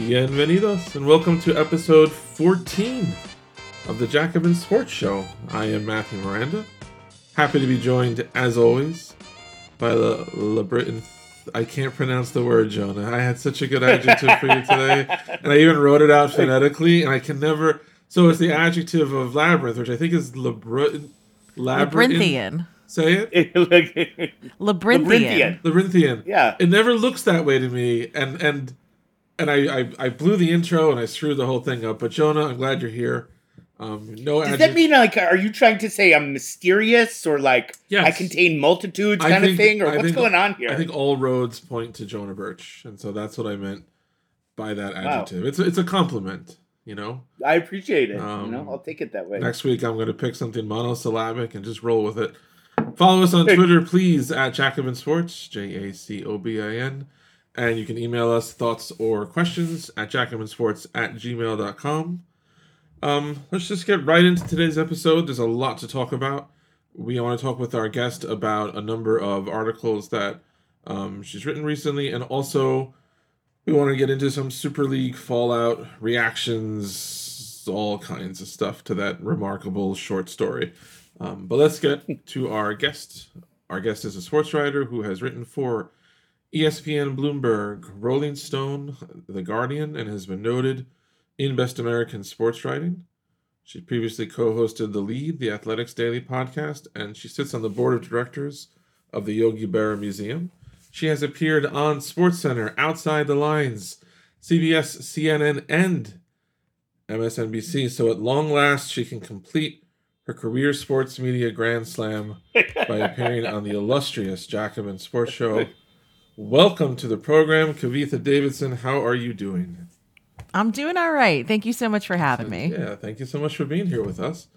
Bienvenidos and welcome to episode 14 of the Jacobin Sports Show. I am Matthew Miranda. Happy to be joined, as always, by the Le Britain. I can't pronounce the word, Jonah. I had such a good adjective for you today, and I even wrote it out phonetically, and I can never. So it's the adjective of labyrinth, which I think is Labr- Labyrinthian. Say it. Labyrinthian. Labyrinthian. Yeah. It never looks that way to me, and and and I, I I blew the intro and I screwed the whole thing up. But Jonah, I'm glad you're here. Um, no, Does adjec- that mean like are you trying to say I'm mysterious or like Yes. I contain multitudes kind think- of thing or I what's think- going on here? I think all roads point to Jonah Birch, and so that's what I meant by that adjective. It's a, it's a compliment, you know. I appreciate it. Um, you know, I'll take it that way. Next week I'm going to pick something monosyllabic and just roll with it. Follow us on Twitter, please, at Jacobin Sports, J A C O B I N. And you can email us thoughts or questions at jacobinsports at gmail.com. Um, let's just get right into today's episode. There's a lot to talk about. We want to talk with our guest about a number of articles that um, she's written recently, and also we want to get into some Super League fallout reactions, all kinds of stuff to that remarkable short story. Um, but let's get to our guest. Our guest is a sports writer who has written for ESPN, Bloomberg, Rolling Stone, The Guardian, and has been noted in Best American Sports Writing. She previously co hosted The Lead, the Athletic's Daily podcast, and she sits on the board of directors of the Yogi Berra Museum. She has appeared on SportsCenter, Outside the Lines, CBS, CNN, and MSNBC. So at long last, she can complete her career sports media grand slam by appearing on the illustrious Jacobin Sports Show. Welcome to the program, Kavitha Davidson. How are you doing? I'm doing all right. Thank you so much for having me. Yeah, thank you so much for being here with us.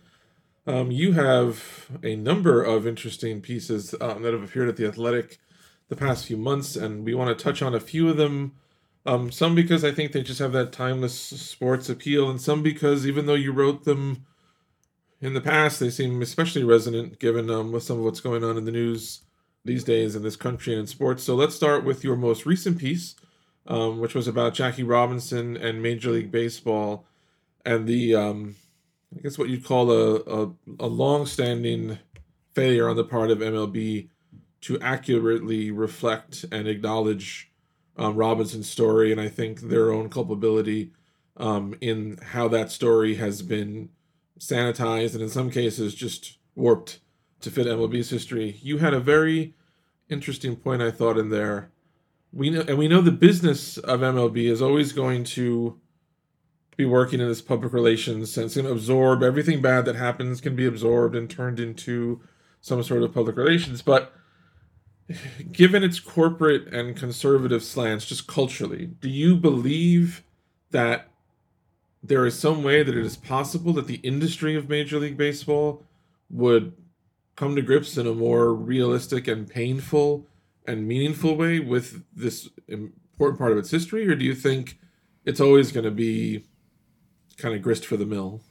Um, you have a number of interesting pieces um, that have appeared at the Athletic the past few months, and we want to touch on a few of them. Um, some because I think they just have that timeless sports appeal, and some because even though you wrote them in the past, they seem especially resonant given um, with some of what's going on in the news these days in this country and in sports. So let's start with your most recent piece, um, which was about Jackie Robinson and Major League Baseball and the um, I guess what you'd call a, a, a long-standing failure on the part of MLB to accurately reflect and acknowledge um, Robinson's story, and I think their own culpability um, in how that story has been sanitized and in some cases just warped to fit MLB's history. You had a very interesting point, I thought, in there. We know, and we know the business of MLB is always going to be working in this public relations sense. To absorb everything bad that happens can be absorbed and turned into some sort of public relations. But given its corporate and conservative slants, just culturally, do you believe that there is some way that it is possible that the industry of Major League Baseball would come to grips in a more realistic and painful and meaningful way with this important part of its history, or do you think it's always going to be kind of grist for the mill?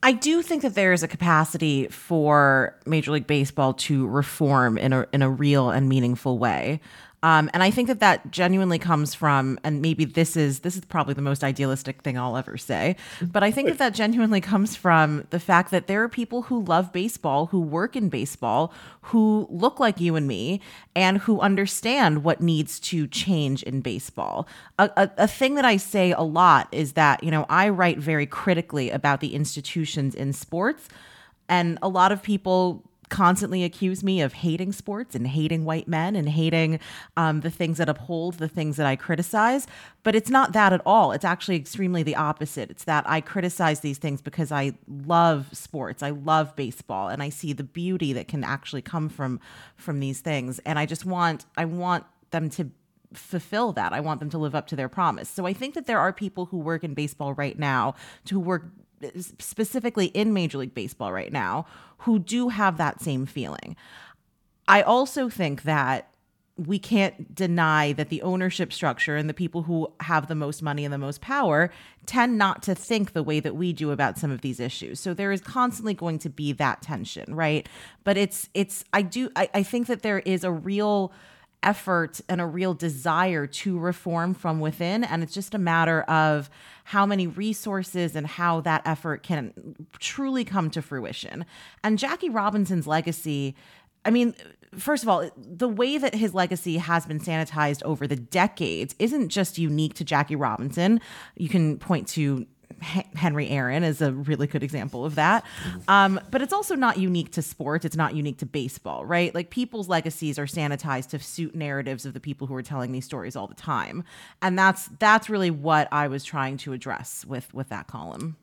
I do think that there is a capacity for Major League Baseball to reform in a in a real and meaningful way. Um, and I think that that genuinely comes from, and maybe this is this is probably the most idealistic thing I'll ever say, but I think that that genuinely comes from the fact that there are people who love baseball, who work in baseball, who look like you and me, and who understand what needs to change in baseball. A, a, a thing that I say a lot is that you know I write very critically about the institutions in sports, and a lot of people constantly accuse me of hating sports and hating white men and hating um, the things that uphold the things that I criticize. But it's not that at all. It's actually extremely the opposite. It's that I criticize these things because I love sports. I love baseball, and I see the beauty that can actually come from from these things. And I just want I want them to fulfill that. I want them to live up to their promise. So I think that there are people who work in baseball right now to work specifically in Major League Baseball right now who do have that same feeling. I also think that we can't deny that the ownership structure and the people who have the most money and the most power tend not to think the way that we do about some of these issues. So there is constantly going to be that tension, right? But it's it's I do I, I think that there is a real effort and a real desire to reform from within. And it's just a matter of how many resources and how that effort can truly come to fruition. And Jackie Robinson's legacy, I mean, first of all, the way that his legacy has been sanitized over the decades isn't just unique to Jackie Robinson. You can point to Henry Aaron is a really good example of that. Um, but it's also not unique to sports. It's not unique to baseball, right? Like people's legacies are sanitized to suit narratives of the people who are telling these stories all the time, and that's that's really what I was trying to address with with that column.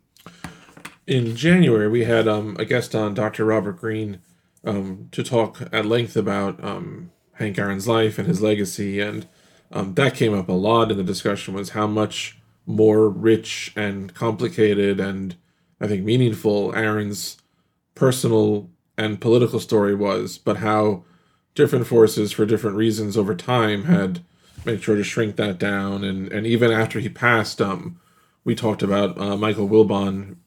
In January, we had um, a guest on, Dr. Robert Green, um, to talk at length about um, Hank Aaron's life and his legacy, and um, that came up a lot in the discussion. Was how much more rich and complicated and I think meaningful Aaron's personal and political story was, but how different forces for different reasons over time had made sure to shrink that down. And, and even after he passed, um, we talked about uh, Michael Wilbon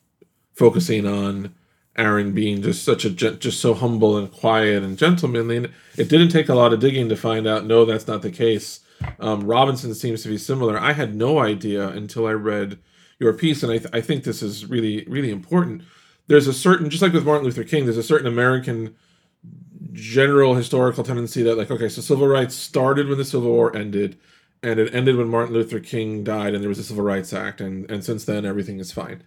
focusing on Aaron being just such a just so humble and quiet and gentlemanly. And it didn't take a lot of digging to find out no, that's not the case. Um, Robinson seems to be similar. I had no idea until I read your piece, and I, th- I think this is really, really important. There's a certain, just like with Martin Luther King, there's a certain American general historical tendency that, like, okay, so civil rights started when the Civil War ended, and it ended when Martin Luther King died, and there was a Civil Rights Act, and, and since then everything is fine.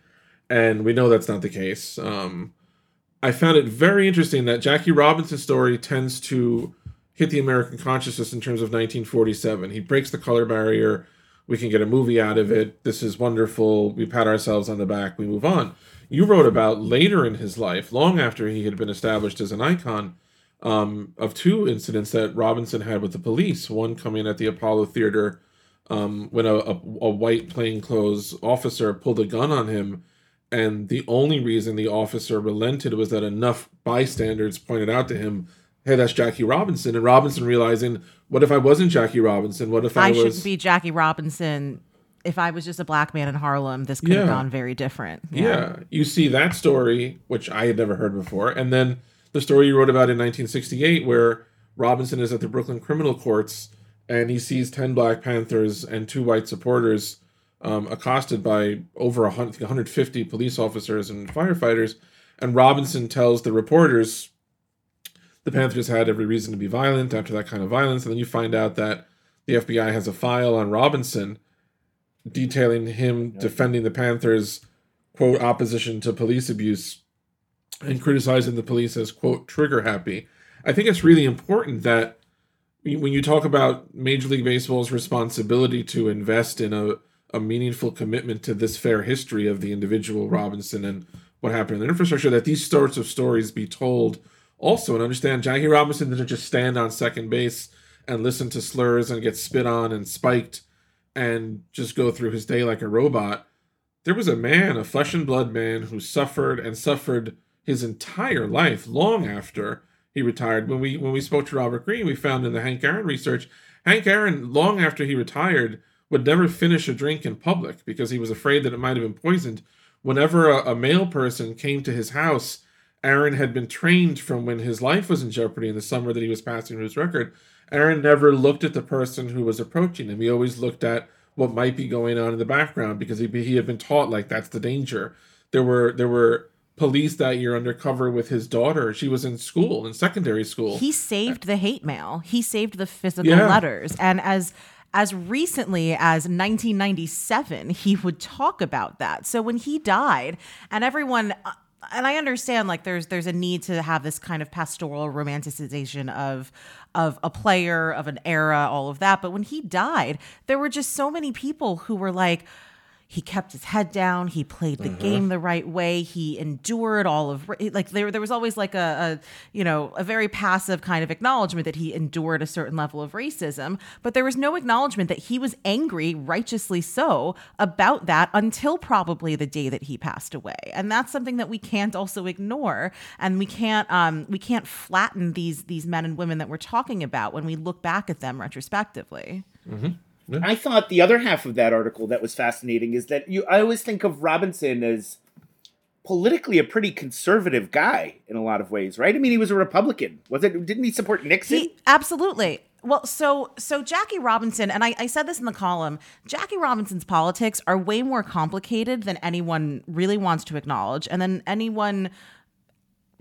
And we know that's not the case. Um, I found it very interesting that Jackie Robinson's story tends to hit the American consciousness in terms of 1947. He breaks the color barrier. We can get a movie out of it. This is wonderful. We pat ourselves on the back. We move on. You wrote about later in his life, long after he had been established as an icon, um, of two incidents that Robinson had with the police. One coming at the Apollo Theater um, when a, a, a white plainclothes officer pulled a gun on him. And the only reason the officer relented was that enough bystanders pointed out to him hey, that's Jackie Robinson, and Robinson realizing, what if I wasn't Jackie Robinson? What if I, I was? should be Jackie Robinson? If I was just a black man in Harlem, this could yeah. have gone very different. Yeah. yeah, you see that story, which I had never heard before, and then the story you wrote about in 1968, where Robinson is at the Brooklyn criminal courts and he sees 10 Black Panthers and two white supporters um, accosted by over 100, 150 police officers and firefighters. And Robinson tells the reporters, the Panthers had every reason to be violent after that kind of violence. And then you find out that the FBI has a file on Robinson detailing him defending the Panthers' quote opposition to police abuse and criticizing the police as quote trigger happy. I think it's really important that when you talk about Major League Baseball's responsibility to invest in a, a meaningful commitment to this fair history of the individual Robinson and what happened in the infrastructure, that these sorts of stories be told also and understand Jackie Robinson didn't just stand on second base and listen to slurs and get spit on and spiked and just go through his day like a robot. There was a man, a flesh and blood man, who suffered and suffered his entire life long after he retired. When we when we spoke to Robert Green, we found in the Hank Aaron research, Hank Aaron, long after he retired, would never finish a drink in public because he was afraid that it might have been poisoned. Whenever a, a male person came to his house Aaron had been trained from when his life was in jeopardy in the summer that he was passing his record. Aaron never looked at the person who was approaching him. He always looked at what might be going on in the background because he, he had been taught like that's the danger. There were there were police that year undercover with his daughter. She was in school, in secondary school. He saved the hate mail. He saved the physical yeah. letters. And as as recently as 1997, he would talk about that. So when he died, and everyone uh, and I understand like there's there's a need to have this kind of pastoral romanticization of of a player of an era all of that. But when he died there were just so many people who were like he kept his head down he played the mm-hmm. game the right way he endured all of like there there was always like a, a, you know a very passive kind of acknowledgement that he endured a certain level of racism but there was no acknowledgement that he was angry righteously so about that until probably the day that he passed away and that's something that we can't also ignore and we can't um we can't flatten these these men and women that we're talking about when we look back at them retrospectively mm-hmm. I thought the other half of that article that was fascinating is that you. I always think of Robinson as politically a pretty conservative guy in a lot of ways, right? I mean, he was a Republican. Was it? Didn't he support Nixon? He, absolutely. Well, so so Jackie Robinson, and I, I said this in the column. Jackie Robinson's politics are way more complicated than anyone really wants to acknowledge, and then anyone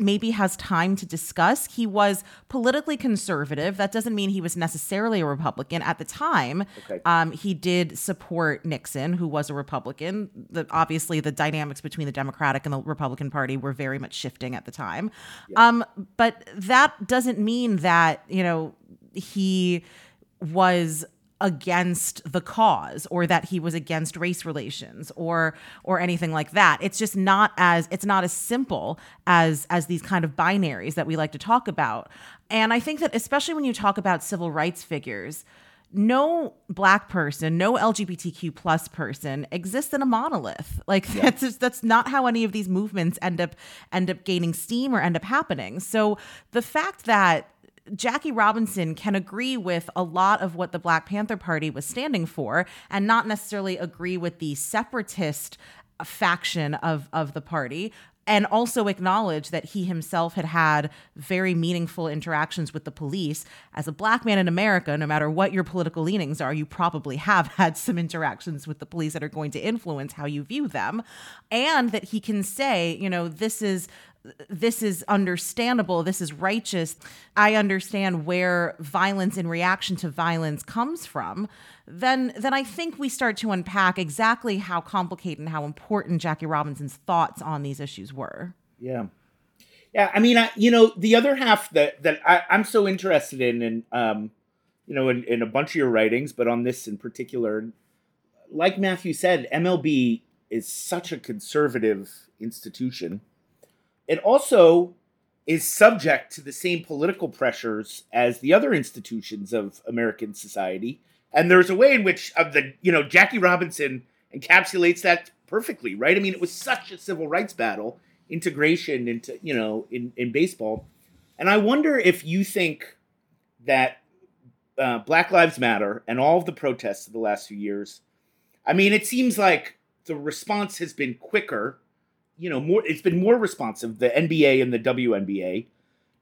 maybe has time to discuss. He was politically conservative. That doesn't mean he was necessarily a Republican at the time. Okay. Um, he did support Nixon, who was a Republican. The, obviously, the dynamics between the Democratic and the Republican Party were very much shifting at the time. Um, but that doesn't mean that you know he was against the cause or that he was against race relations or or anything like that. It's just not as it's not as simple as as these kind of binaries that we like to talk about. And i think that especially when you talk about civil rights figures no black person no lgbtq plus person exists in a monolith. Like that's just, that's not how any of these movements end up end up gaining steam or end up happening. So the fact that Jackie Robinson can agree with a lot of what the Black Panther Party was standing for and not necessarily agree with the separatist faction of, of the party and also acknowledge that he himself had had very meaningful interactions with the police. As a black man in America, no matter what your political leanings are, you probably have had some interactions with the police that are going to influence how you view them. And that he can say, you know, this is this is understandable this is righteous i understand where violence in reaction to violence comes from then then i think we start to unpack exactly how complicated and how important jackie robinson's thoughts on these issues were Yeah. Yeah, I mean, I, you know, the other half that that I, I'm so interested in, and um, you know, in, in a bunch of your writings, but on this in particular, like Matthew said, MLB is such a conservative institution. It also is subject to the same political pressures as the other institutions of American society, and there's a way in which of the you know Jackie Robinson encapsulates that perfectly, right? I mean, it was such a civil rights battle integration into you know in in baseball and i wonder if you think that uh, black lives matter and all of the protests of the last few years i mean it seems like the response has been quicker you know more it's been more responsive the nba and the WNBA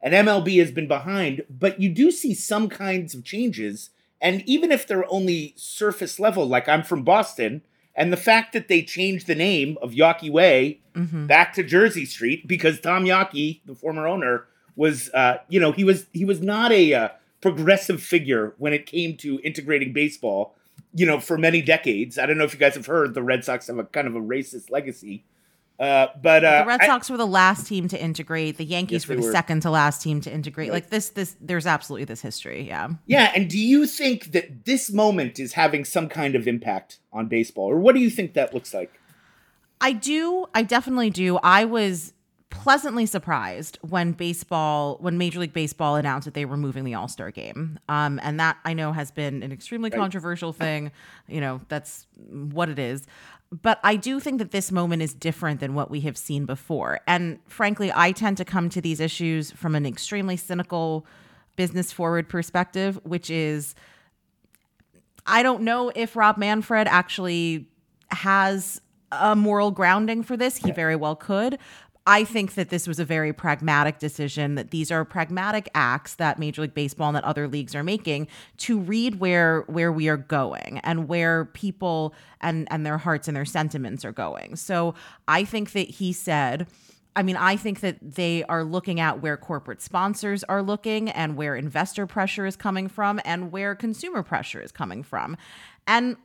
and MLB has been behind but you do see some kinds of changes and even if they're only surface level like I'm from Boston and the fact that they changed the name of Yawkey Way mm-hmm. back to Jersey Street because Tom Yawkey, the former owner, was uh, you know he was he was not a uh, progressive figure when it came to integrating baseball. You know, for many decades. I don't know if you guys have heard the Red Sox have a kind of a racist legacy. Uh, but uh, the Red I- Sox were the last team to integrate. The Yankees Yes, were the were. second to last team to integrate. Right. Like this, this there's absolutely this history. Yeah. yeah, and do you think that this moment is having some kind of impact on baseball, or what do you think that looks like? I do. I definitely do. I was pleasantly surprised when baseball, when Major League Baseball announced that they were moving the All Star game. Um, and that I know has been an extremely Right. controversial thing. You know, that's what it is. But I do think that this moment is different than what we have seen before. And frankly, I tend to come to these issues from an extremely cynical, business forward perspective, which is I don't know if Rob Manfred actually has a moral grounding for this. He very well could. I think that this was a very pragmatic decision, that these are pragmatic acts that Major League Baseball and that other leagues are making to read where where we are going and where people and and their hearts and their sentiments are going. So I think that he said I mean, I think that they are looking at where corporate sponsors are looking and where investor pressure is coming from and where consumer pressure is coming from. And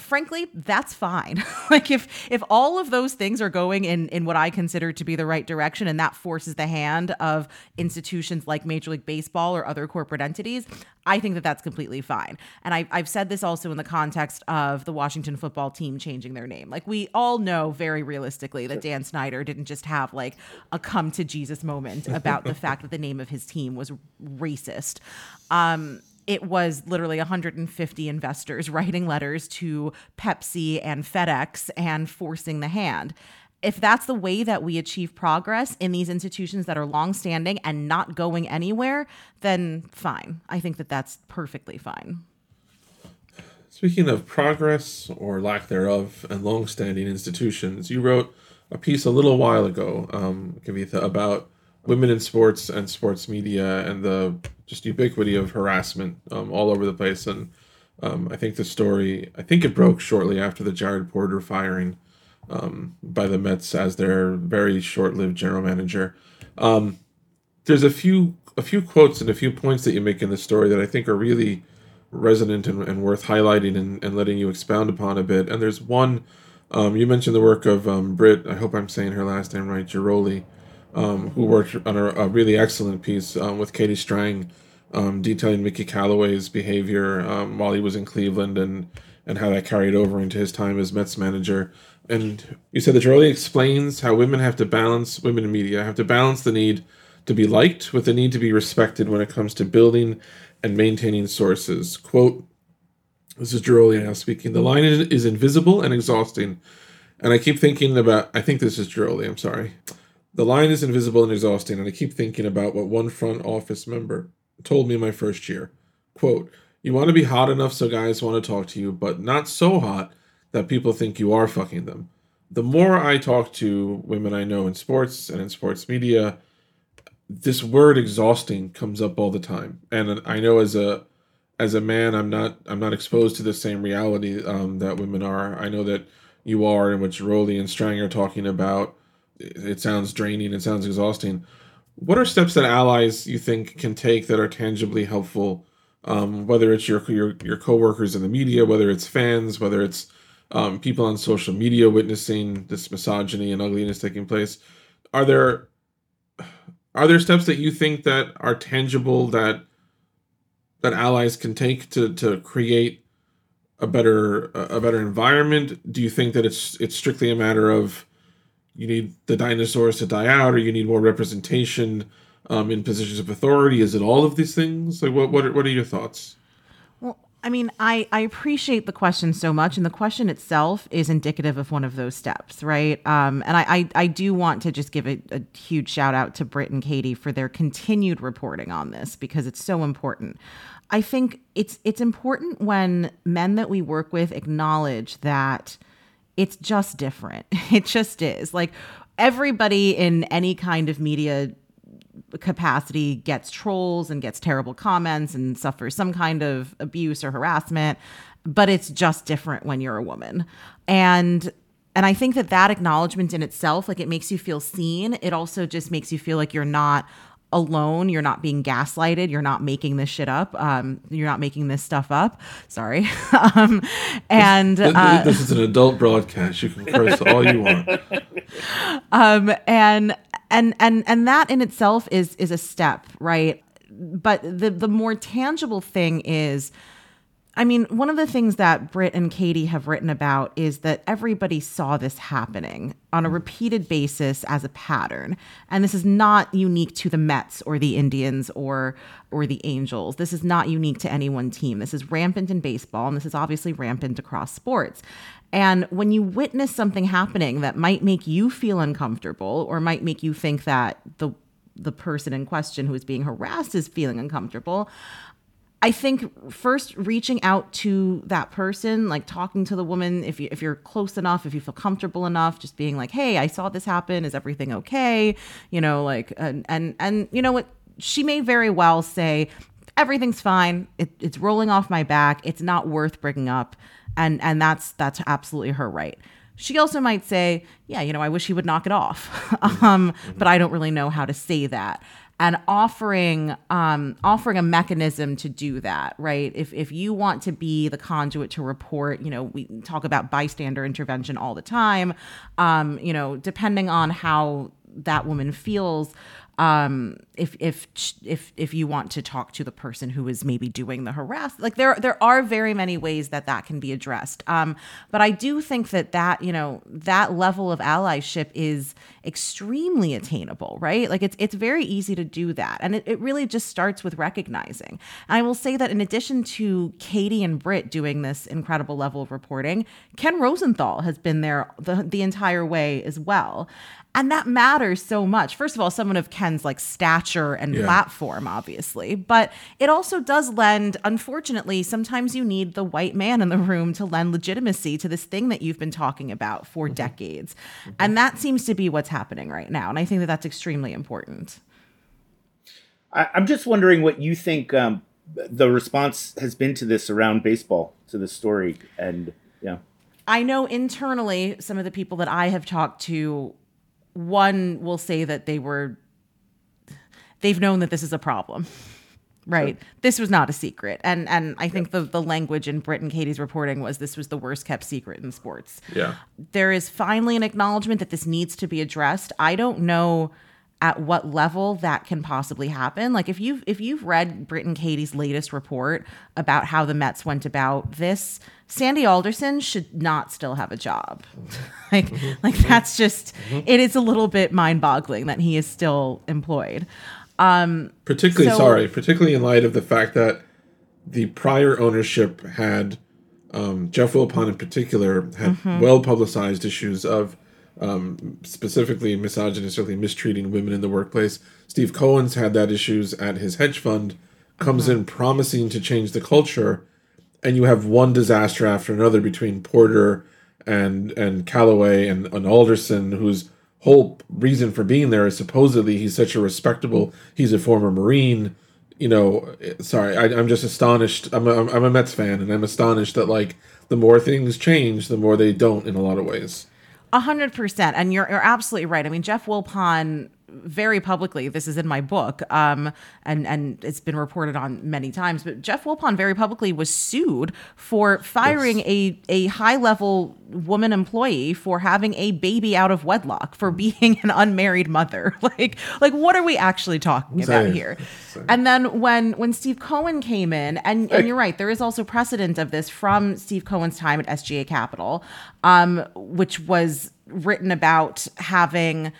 frankly, that's fine. like if if all of those things are going in in what I consider to be the right direction and that forces the hand of institutions like Major League Baseball or other corporate entities, I think that that's completely fine. And I, I've said this also in the context of the Washington football team changing their name. Like we all know very realistically that Dan Snyder didn't just have like a come to Jesus moment about the fact that the name of his team was racist. Um, it was literally 150 investors writing letters to Pepsi and FedEx and forcing the hand. If that's the way that we achieve progress in these institutions that are longstanding and not going anywhere, then fine. I think that that's perfectly fine. Speaking of progress or lack thereof and long-standing institutions, you wrote a piece a little while ago, um, Kavitha, about women in sports and sports media and the just ubiquity of harassment um, all over the place. And um, I think the story, I think it broke shortly after the Jared Porter firing um, by the Mets as their very short-lived general manager. Um, there's a few a few quotes and a few points that you make in the story that I think are really resonant and, and worth highlighting and, and letting you expound upon a bit. And there's one um, you mentioned the work of um, Britt. I hope I'm saying her last name right, Ghiroli, um, who worked on a, a really excellent piece um, with Katie Strang, um, detailing Mickey Callaway's behavior um, while he was in Cleveland and and how that carried over into his time as Mets manager. And you said that Ghiroli explains how women have to balance women in media have to balance the need to be liked with the need to be respected when it comes to building and maintaining sources. Quote this is Ghiroli now speaking. The line is, is invisible and exhausting. And I keep thinking about, I think this is Ghiroli, I'm sorry. The line is invisible and exhausting, and I keep thinking about what one front office member told me my first year. Quote, you want to be hot enough so guys want to talk to you, but not so hot that people think you are fucking them. The more I talk to women I know in sports and in sports media, this word exhausting comes up all the time. And I know as a as a man, I'm not I'm not exposed to the same reality um, that women are. I know that you are, and what Ghiroli and Strang are talking about. It, sounds draining. It sounds exhausting. What are steps that allies you think can take that are tangibly helpful? Um, whether it's your your your coworkers in the media, whether it's fans, whether it's um, people on social media witnessing this misogyny and ugliness taking place, are there are there steps that you think that are tangible that that allies can take to to create a better a better environment? Do you think that it's it's strictly a matter of you need the dinosaurs to die out, or you need more representation um, in positions of authority? Is it all of these things? Like, what what are, what are your thoughts? Well, I mean, I, I appreciate the question so much, and the question itself is indicative of one of those steps, right? Um, and I, I, I do want to just give a, a huge shout out to Britt and Katie for their continued reporting on this because it's so important. I think it's it's important when men that we work with acknowledge that it's just different. It just is. Like everybody in any kind of media capacity gets trolls and gets terrible comments and suffers some kind of abuse or harassment, but it's just different when you're a woman. And and I think that that acknowledgement in itself like it makes you feel seen. It also just makes you feel like you're not alone. You're not being gaslighted. You're not making this shit up. Um, you're not making this stuff up. Sorry. um, and this, uh, this, is an adult broadcast. You can curse all you want. Um, and and and and that in itself is is a step, right? But the the more tangible thing is I mean, one of the things that Britt and Katie have written about is that everybody saw this happening on a repeated basis as a pattern. And this is not unique to the Mets or the Indians or or the Angels. This is not unique to any one team. This is rampant in baseball and this is obviously rampant across sports. And when you witness something happening that might make you feel uncomfortable or might make you think that the the person in question who is being harassed is feeling uncomfortable, I think first reaching out to that person, like talking to the woman, if you if you're close enough, if you feel comfortable enough, just being like, "Hey, I saw this happen. Is everything okay?" You know, like and and and you know what? She may very well say, "Everything's fine. It, it's rolling off my back. It's not worth bringing up," and and that's that's absolutely her right. She also might say, "Yeah, you know, I wish he would knock it off," um, but I don't really know how to say that and offering um, offering a mechanism to do that right? If if you want to be the conduit to report you know we talk about bystander intervention all the time. Um, you know depending on how that woman feels um, if if if if you want to talk to the person who is maybe doing the harass like there there are very many ways that that can be addressed. Um, but i do think that that you know that level of allyship is extremely attainable right? Like it's it's very easy to do that. And it, it really just starts with recognizing. And i will say that in addition to katie and britt doing this incredible level of reporting ken rosenthal has been there the, the entire way as well and that matters so much. First of all, someone of Ken's like stature and yeah. platform, obviously, but it also does lend, unfortunately, sometimes you need the white man in the room to lend legitimacy to this thing that you've been talking about for mm-hmm. decades. Mm-hmm. And that seems to be what's happening right now. And I think that that's extremely important. I, am just wondering what you think um, the response has been to this around baseball, to the story, and yeah. I know internally some of the people that I have talked to, one will say that they were, they've known that this is a problem. Right. Sure. This was not a secret. And and I think the the language in Britt and Katie's reporting was this was the worst kept secret in sports. Yeah. There is finally an acknowledgement that this needs to be addressed. I don't know at what level that can possibly happen. Like if you've if you've read Britt and Katie's latest report about how the Mets went about this, Sandy Alderson should not still have a job. like like that's just it is a little bit mind-boggling that he is still employed. Um particularly so, sorry, particularly in light of the fact that the prior ownership had um, Jeff Wilpon in particular had mm-hmm. well publicized issues of um, specifically misogynistically mistreating women in the workplace. Steve Cohen's had that issues at his hedge fund, comes mm-hmm. in promising to change the culture, and you have one disaster after another between Porter and and Callaway and, and Alderson, whose whole reason for being there is supposedly he's such a respectable, he's a former Marine. You know, sorry, I, am just astonished. I'm a, I'm a Mets fan, and I'm astonished that like the more things change, the more they don't in a lot of ways. A hundred percent, and you're you're absolutely right. I mean, Jeff Wilpon very publicly. This is in my book, um, and and it's been reported on many times. But Jeff Wilpon very publicly was sued for firing yes. a a high level woman employee for having a baby out of wedlock for being an unmarried mother. like like what are we actually talking Same. about here? Same. And then when when Steve Cohen came in, and and you're right, there is also precedent of this from Steve Cohen's time at SAC Capital, um, which was written about having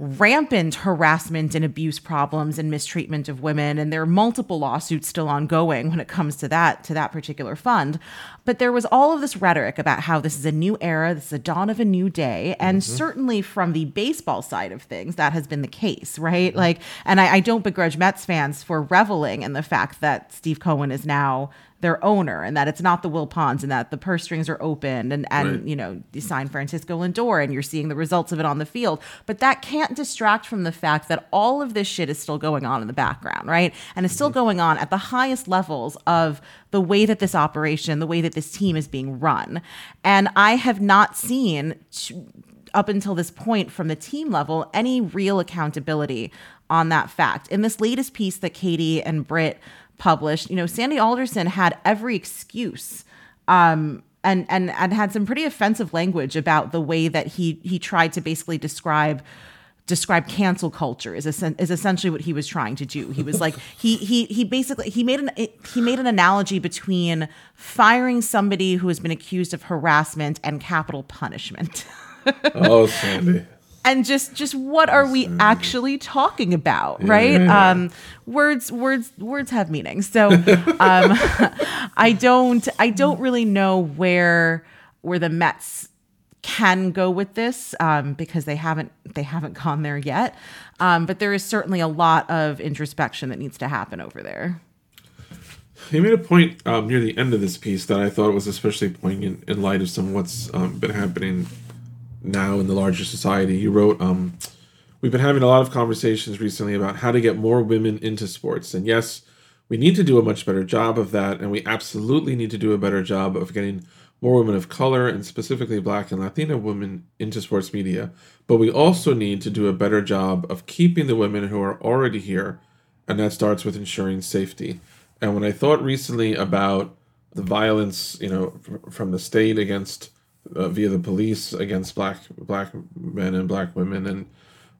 rampant harassment and abuse problems and mistreatment of women. And there are multiple lawsuits still ongoing when it comes to that to that particular fund. But there was all of this rhetoric about how this is a new era this is a dawn of a new day. And mm-hmm. certainly from the baseball side of things that has been the case right? Like and I, I don't begrudge mets fans for reveling in the fact that steve cohen is now their owner and that it's not the Wilpons and that the purse strings are open and, and right. you know, you sign Francisco Lindor and you're seeing the results of it on the field. But that can't distract from the fact that all of this shit is still going on in the background, right? And it's still mm-hmm. going on at the highest levels of the way that this operation, the way that this team is being run. And I have not seen up until this point from the team level any real accountability on that fact. In this latest piece that Katie and Britt published, you know, Sandy Alderson had every excuse. Um, and, and and had some pretty offensive language about the way that he he tried to basically describe describe cancel culture is, is essentially what he was trying to do. He was like he he he basically he made an he made an analogy between firing somebody who has been accused of harassment and capital punishment. oh, Sandy and just just what are we actually talking about right? Yeah. um words words words have meaning. So um i don't i don't really know where where the mets can go with this um, because they haven't they haven't gone there yet. Um, but there is certainly a lot of introspection that needs to happen over there. He made a point um, near the end of this piece that I thought was especially poignant in light of some of what's um, been happening now in the larger society. He wrote, um, We've been having a lot of conversations recently about how to get more women into sports. And yes, we need to do a much better job of that. And we absolutely need to do a better job of getting more women of color and specifically Black and Latina women into sports media. But we also need to do a better job of keeping the women who are already here. And that starts with ensuring safety. And when I thought recently about the violence, you know, from the state against uh, via the police against black black men and black women and,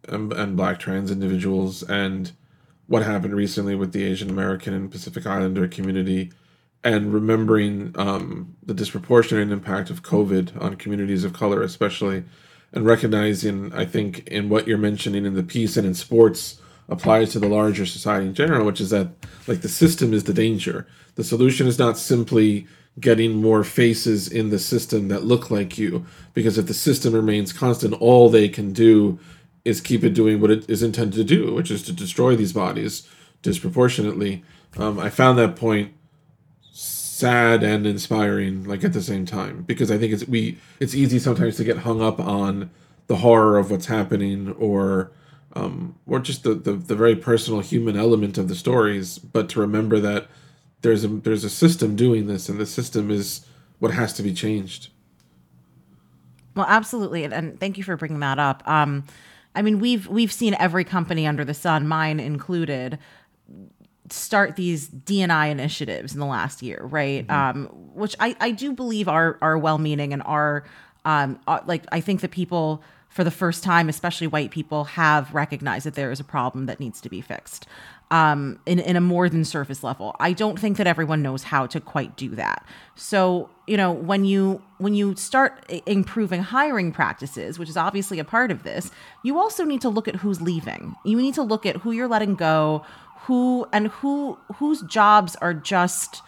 and and black trans individuals and what happened recently with the Asian American and Pacific Islander community and remembering um, the disproportionate impact of COVID on communities of color, especially, and recognizing, I think, in what you're mentioning in the piece and in sports applies to the larger society in general, which is that like the system is the danger. The solution is not simply getting more faces in the system that look like you. Because if the system remains constant all they can do is keep it doing what it is intended to do which is to destroy these bodies disproportionately. Um, i found that point sad and inspiring like at the same time. Because i think it's we it's easy sometimes to get hung up on the horror of what's happening or um, or just the, the the very personal human element of the stories, but to remember that there's a there's a system doing this, and the system is what has to be changed. Well, absolutely, and, and thank you for bringing that up. Um, I mean, we've we've seen every company under the sun, mine included, start these DNI initiatives in the last year, right? Mm-hmm. Um, which I, I do believe are are well meaning and are um, are, like I think that people for the first time, especially white people, have recognized that there is a problem that needs to be fixed um, in, in a more than surface level. I don't think that everyone knows how to quite do that. So, you know, when you when you start improving hiring practices, which is obviously a part of this, you also need to look at who's leaving. You need to look at who you're letting go, who and who whose jobs are just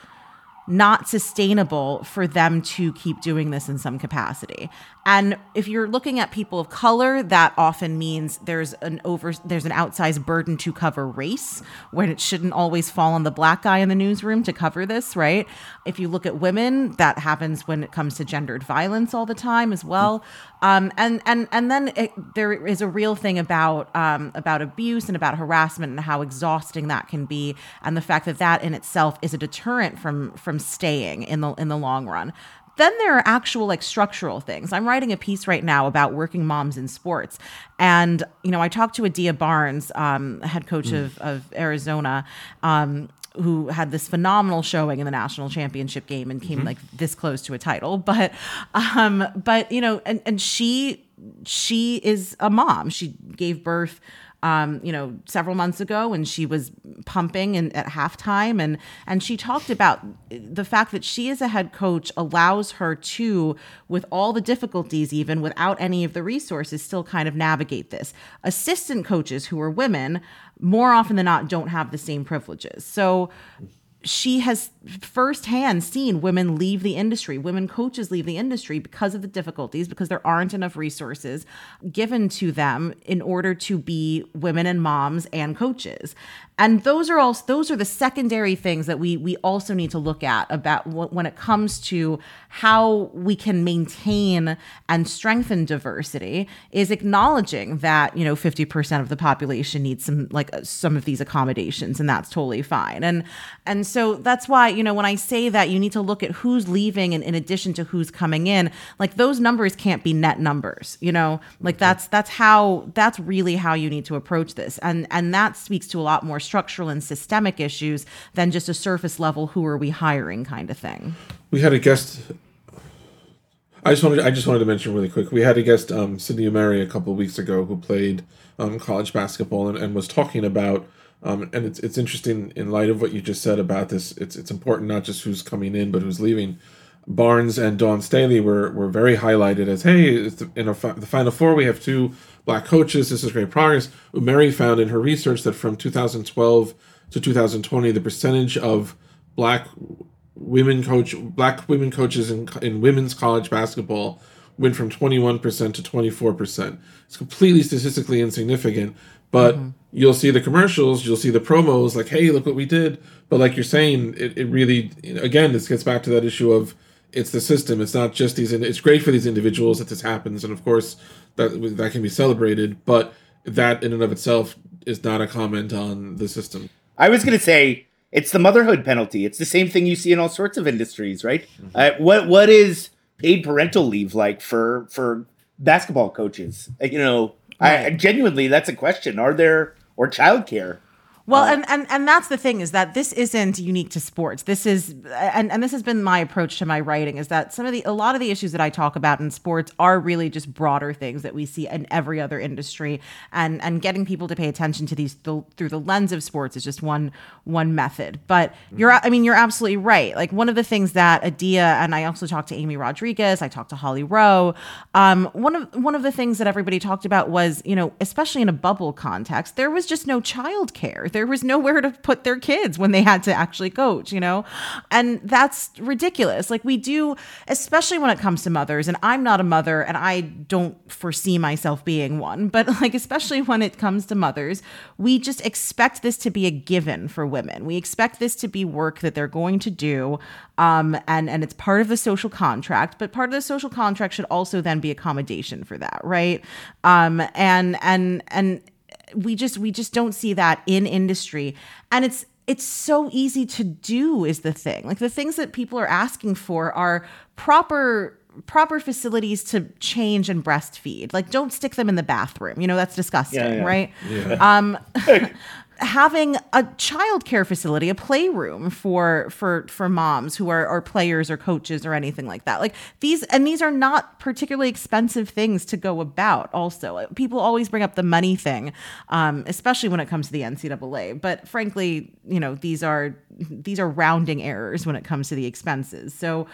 not sustainable for them to keep doing this in some capacity. And if you're looking at people of color, that often means there's an over there's an outsized burden to cover race when it shouldn't always fall on the black guy in the newsroom to cover this, right? If you look at women, that happens when it comes to gendered violence all the time as well. Um, and and and then it, there is a real thing about um, about abuse and about harassment and how exhausting that can be, and the fact that that in itself is a deterrent from from staying in the in the long run then there are actual like structural things. I'm writing a piece right now about working moms in sports. And, you know, I talked to Adia Barnes, um, head coach mm. of, of Arizona, um, who had this phenomenal showing in the national championship game and came mm-hmm. like this close to a title. But, um, but, you know, and, and she, she is a mom. She gave birth um, you know, several months ago, when she was pumping and at halftime, and and she talked about the fact that she as a head coach allows her to, with all the difficulties, even without any of the resources, still kind of navigate this. Assistant coaches who are women, more often than not, don't have the same privileges. So she has firsthand seen women leave the industry, women coaches leave the industry because of the difficulties, because there aren't enough resources given to them in order to be women and moms and coaches and those are also those are the secondary things that we we also need to look at about when it comes to how we can maintain and strengthen diversity is acknowledging that you know 50% of the population needs some like uh, some of these accommodations and that's totally fine. And and so that's why you know when i say that you need to look at who's leaving and in addition to who's coming in like those numbers can't be net numbers you know? Like that's that's how that's really how you need to approach this. And and that speaks to a lot more structural and systemic issues than just a surface level who are we hiring kind of thing. We had a guest I just wanted I just wanted to mention really quick. We had a guest um Sydney Mary a couple of weeks ago who played um, college basketball and, and was talking about um, and it's it's interesting in light of what you just said about this. It's it's important not just who's coming in but who's leaving. Barnes and Dawn Staley were were very highlighted as hey in a, the final four we have two black coaches. This is great progress. Mary found in her research that from 2012 to 2020, the percentage of black women coach black women coaches in, in women's college basketball went from 21% to 24%. It's completely statistically insignificant, but mm-hmm. you'll see the commercials, you'll see the promos like, hey, look what we did. But like you're saying, it, it really, again, this gets back to that issue of it's the system. It's not just these, it's great for these individuals that this happens. And of course, that that can be celebrated, but that in and of itself is not a comment on the system. I was going to say it's the motherhood penalty. It's the same thing you see in all sorts of industries, right? Mm-hmm. Uh, what what is paid parental leave like for for basketball coaches? Uh, you know, right. I, genuinely that's a question. Are there or childcare? Well, uh, and, and and that's the thing is that this isn't unique to sports. This is and, and this has been my approach to my writing is that some of the a lot of the issues that I talk about in sports are really just broader things that we see in every other industry and and getting people to pay attention to these th- through the lens of sports is just one one method. But mm-hmm. you're I mean you're absolutely right. Like one of the things that Adia and I also talked to Amy Rodriguez, I talked to Holly Rowe. Um, one of one of the things that everybody talked about was, you know, especially in a bubble context, there was just no child care there was nowhere to put their kids when they had to actually coach, you know? And that's ridiculous. Like we do, especially when it comes to mothers, and I'm not a mother and I don't foresee myself being one, but like, especially when it comes to mothers, we just expect this to be a given for women. We expect this to be work that they're going to do. Um, and, and it's part of the social contract, but part of the social contract should also then be accommodation for that, right? Um, and, and, and, we just we just don't see that in industry. And it's it's so easy to do is the thing. Like the things that people are asking for are proper proper facilities to change and breastfeed. Like don't stick them in the bathroom. You know that's disgusting Yeah, yeah. right? Yeah. um having a childcare facility, a playroom for for for moms who are, are players or coaches or anything like that. Like these and these are not particularly expensive things to go about. Also, people always bring up the money thing, um, especially when it comes to the NCAA. But frankly, you know these are these are rounding errors when it comes to the expenses. So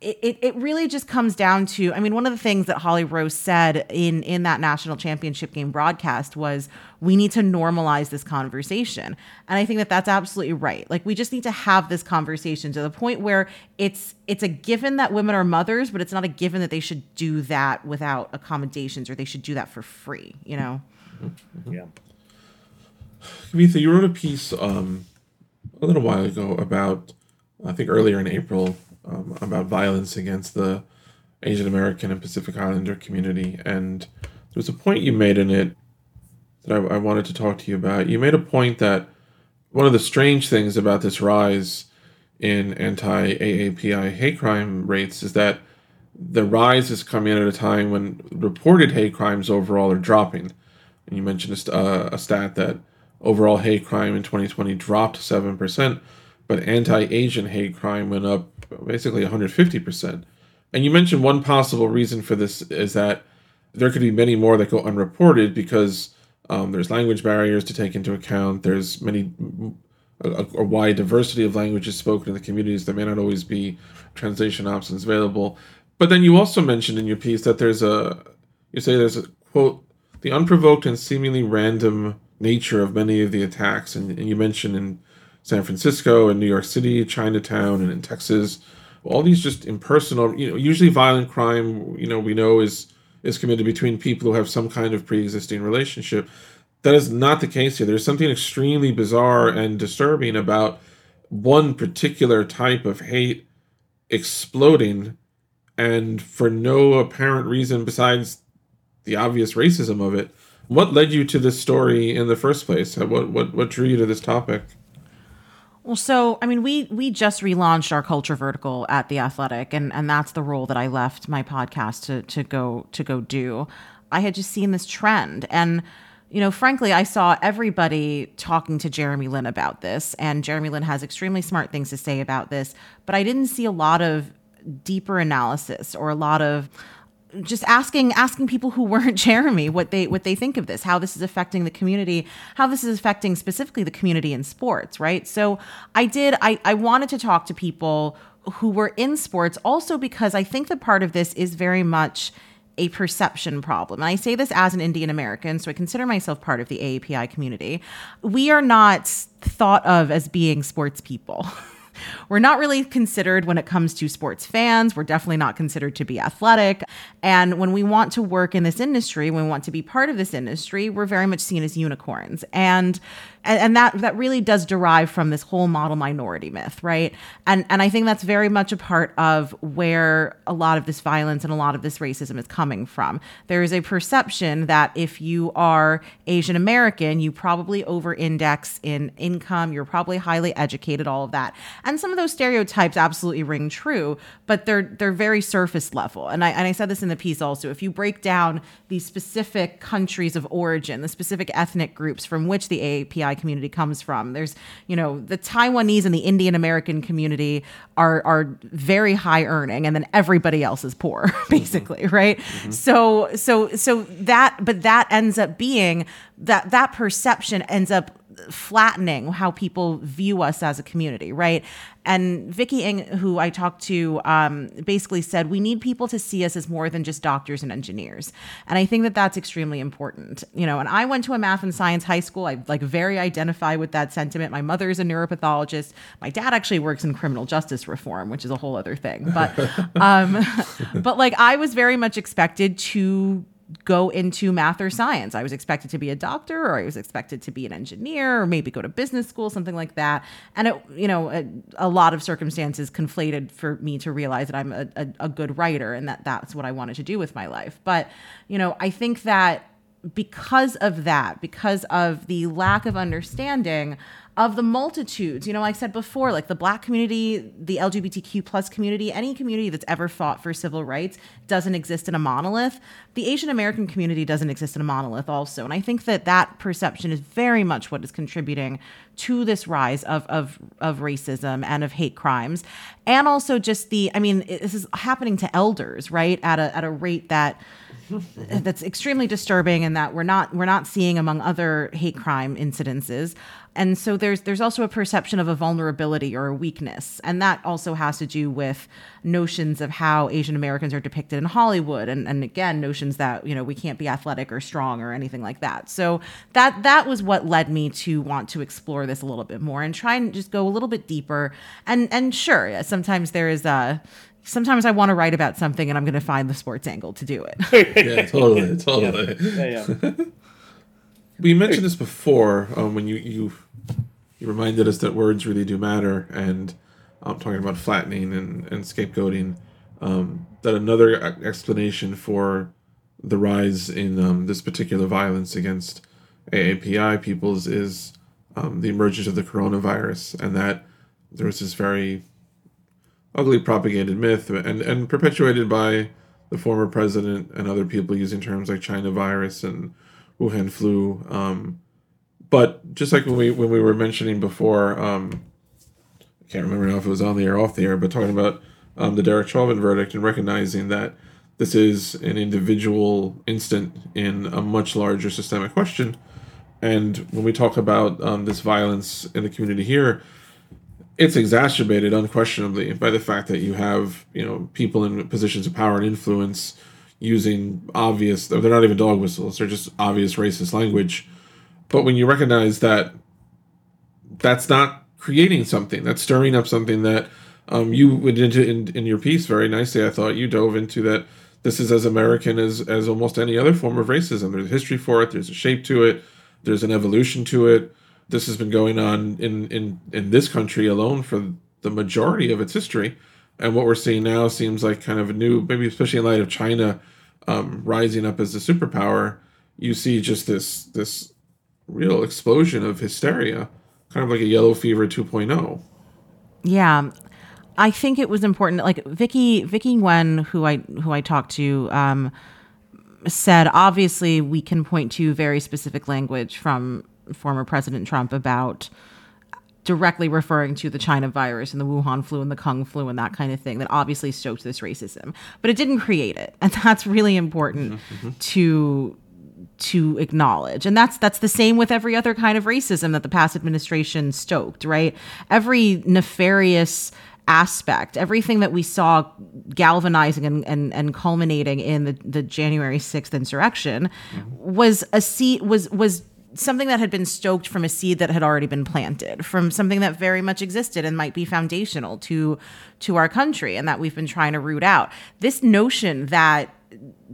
it, it, it really just comes down to i mean one of the things that Holly Rowe said in in that national championship game broadcast was we need to normalize this conversation. And i think that that's absolutely right. Like we just need to have this conversation to the point where it's it's a given that women are mothers but it's not a given that they should do that without accommodations or they should do that for free you know? Yeah. Kavitha, you wrote a piece um, a little while ago about, I think earlier in April, um, about violence against the Asian American and Pacific Islander community. And there was a point you made in it that I, I wanted to talk to you about. You made a point that one of the strange things about this rise in anti AAPI hate crime rates is that the rise is coming in at a time when reported hate crimes overall are dropping. And you mentioned a, uh, a stat that overall hate crime in 2020 dropped 7%, but anti Asian hate crime went up basically 150%. And you mentioned one possible reason for this is that there could be many more that go unreported because um, there's language barriers to take into account. There's many a, a wide diversity of languages spoken in the communities. There may not always be translation options available. But then you also mentioned in your piece that there's a you say there's a quote the unprovoked and seemingly random nature of many of the attacks, and, and you mentioned in San Francisco and New York City, Chinatown, and in Texas, all these just impersonal. You know, usually violent crime. You know, we know is is committed between people who have some kind of pre-existing relationship. That is not the case here. There's something extremely bizarre and disturbing about one particular type of hate exploding and for no apparent reason besides the obvious racism of it. What led you to this story in the first place? What what what drew you to this topic? Well, so I mean, we we just relaunched our culture vertical at the Athletic, and and that's the role that I left my podcast to to go to go do. I had just seen this trend, and you know, frankly, I saw everybody talking to Jeremy Lin about this, and Jeremy Lin has extremely smart things to say about this, but I didn't see a lot of deeper analysis or a lot of just asking asking people who weren't Jeremy what they what they think of this, how this is affecting the community, how this is affecting specifically the community in sports, right? So I did I I wanted to talk to people who were in sports also because I think that part of this is very much a perception problem. And I say this as an Indian American, so I consider myself part of the AAPI community. We are not thought of as being sports people. We're not really considered when it comes to sports fans. We're definitely not considered to be athletic. And when we want to work in this industry, when we want to be part of this industry, we're very much seen as unicorns. And and, and that that really does derive from this whole model minority myth, right? And and I think that's very much a part of where a lot of this violence and a lot of this racism is coming from. There is a perception that if you are Asian American, you probably over index in income, you're probably highly educated, all of that. And some of those stereotypes absolutely ring true, but they're they're very surface level. And I and I said this in the piece also. If you break down the specific countries of origin, the specific ethnic groups from which the AAPI community comes from, there's you know the Taiwanese and the Indian American community are are very high earning, and then everybody else is poor, mm-hmm. basically, right? Mm-hmm. So so so that but that ends up being that that perception ends up flattening how people view us as a community, right? And Vicky Nguyen, who I talked to, um, basically said we need people to see us as more than just doctors and engineers, and I think that that's extremely important. You know, and I went to a math and science high school. I like very identify with that sentiment. My mother is a neuropathologist. My dad actually works in criminal justice reform, which is a whole other thing. But, um, but like I was very much expected to go into math or science. I was expected to be a doctor or I was expected to be an engineer or maybe go to business school, something like that. And it, you know, a, a lot of circumstances conflated for me to realize that I'm a, a, a good writer and that that's what I wanted to do with my life. But, you know, I think that because of that, because of the lack of understanding of the multitudes, you know, like I said before, like the black community, the LGBTQ plus community, any community that's ever fought for civil rights doesn't exist in a monolith. The Asian American community doesn't exist in a monolith also. And I think that that perception is very much what is contributing to this rise of, of, of racism and of hate crimes. And also just the, I mean, this is happening to elders, right? At a, at a rate that, that's extremely disturbing and that we're not we're not seeing among other hate crime incidences and so there's there's also a perception of a vulnerability or a weakness and that also has to do with notions of how asian americans are depicted in hollywood and, and again notions that you know we can't be athletic or strong or anything like that so that that was what led me to want to explore this a little bit more and try and just go a little bit deeper and and sure sometimes there is a sometimes I want to write about something and I'm going to find the sports angle to do it. yeah, totally, totally. Yeah, yeah. we mentioned this before um, when you, you you reminded us that words really do matter, and I'm um, talking about flattening and, and scapegoating. Um, that another explanation for the rise in um, this particular violence against AAPI peoples is um, the emergence of the coronavirus, and that there was this very ugly propagated myth and, and perpetuated by the former president and other people using terms like China virus and Wuhan flu. Um, but just like when we when we were mentioning before, um, I can't remember now if it was on the air or off the air, but talking about um, the Derek Chauvin verdict and recognizing that this is an individual instant in a much larger systemic question. And when we talk about um, this violence in the community here, it's exacerbated unquestionably by the fact that you have you know people in positions of power and influence using obvious they're not even dog whistles they're just obvious racist language. But when you recognize that that's not creating something that's stirring up something that um, you went into in, in your piece very nicely i thought you dove into that this is as american as as almost any other form of racism. There's a history for it there's a shape to it there's an evolution to it. This has been going on in in in this country alone for the majority of its history and what we're seeing now seems like kind of a new maybe especially in light of china um, rising up as a superpower you see just this this real explosion of hysteria kind of like a yellow fever 2.0 yeah. I think it was important like vicky vicky Nguyen, who i who i talked to um, said obviously we can point to very specific language from former President Trump about directly referring to the China virus and the Wuhan flu and the Kung flu and that kind of thing that obviously stoked this racism, but it didn't create it, and that's really important mm-hmm. to to acknowledge. And that's that's the same with every other kind of racism that the past administration stoked, right? Every nefarious aspect, everything that we saw galvanizing and, and, and culminating in the, the January 6th insurrection mm-hmm. was a seat was was something that had been stoked from a seed that had already been planted from something that very much existed and might be foundational to to our country and that we've been trying to root out. This notion that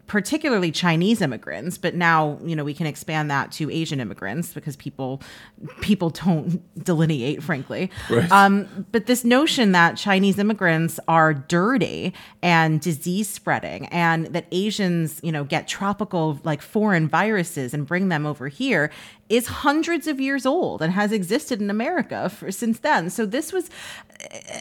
particularly Chinese immigrants, but now you know we can expand that to Asian immigrants because people people don't delineate, frankly. Right. Um, but this notion that Chinese immigrants are dirty and disease spreading, and that Asians you know get tropical like foreign viruses and bring them over here is hundreds of years old and has existed in America for, since then. So this was,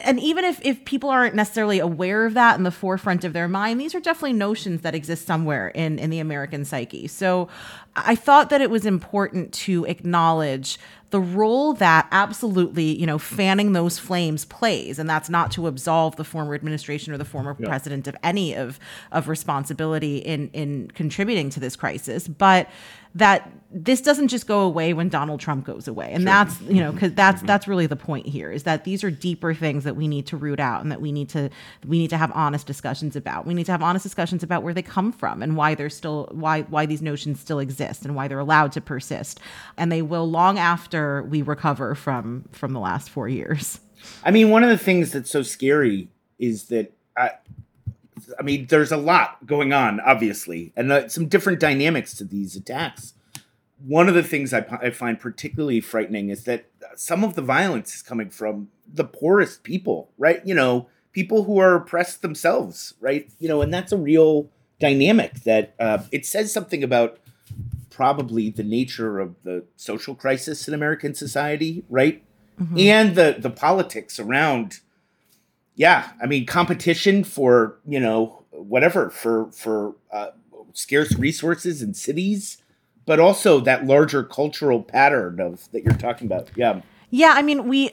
and even if, if people aren't necessarily aware of that in the forefront of their mind, these are definitely notions that exist somewhere in, in the American psyche. So I thought that it was important to acknowledge the role that absolutely, you know, fanning those flames plays. And that's not to absolve the former administration or the former yeah. president of any of, of responsibility in, in contributing to this crisis. But that this doesn't just go away when Donald Trump goes away. And sure. that's, you know, cuz that's mm-hmm. that's really the point here is that these are deeper things that we need to root out and that we need to we need to have honest discussions about. We need to have honest discussions about where they come from and why they're still why why these notions still exist and why they're allowed to persist. And they will long after we recover from from the last 4 years. I mean, one of the things that's so scary is that I I mean, there's a lot going on, obviously, and some different dynamics to these attacks. One of the things I, I find particularly frightening is that some of the violence is coming from the poorest people, right? You know, people who are oppressed themselves, right? You know, and that's a real dynamic that uh, it says something about probably the nature of the social crisis in American society, right? Mm-hmm. And the the politics around yeah, I mean competition for, you know, whatever for for uh, scarce resources in cities, but also that larger cultural pattern of that you're talking about. Yeah. Yeah, I mean, we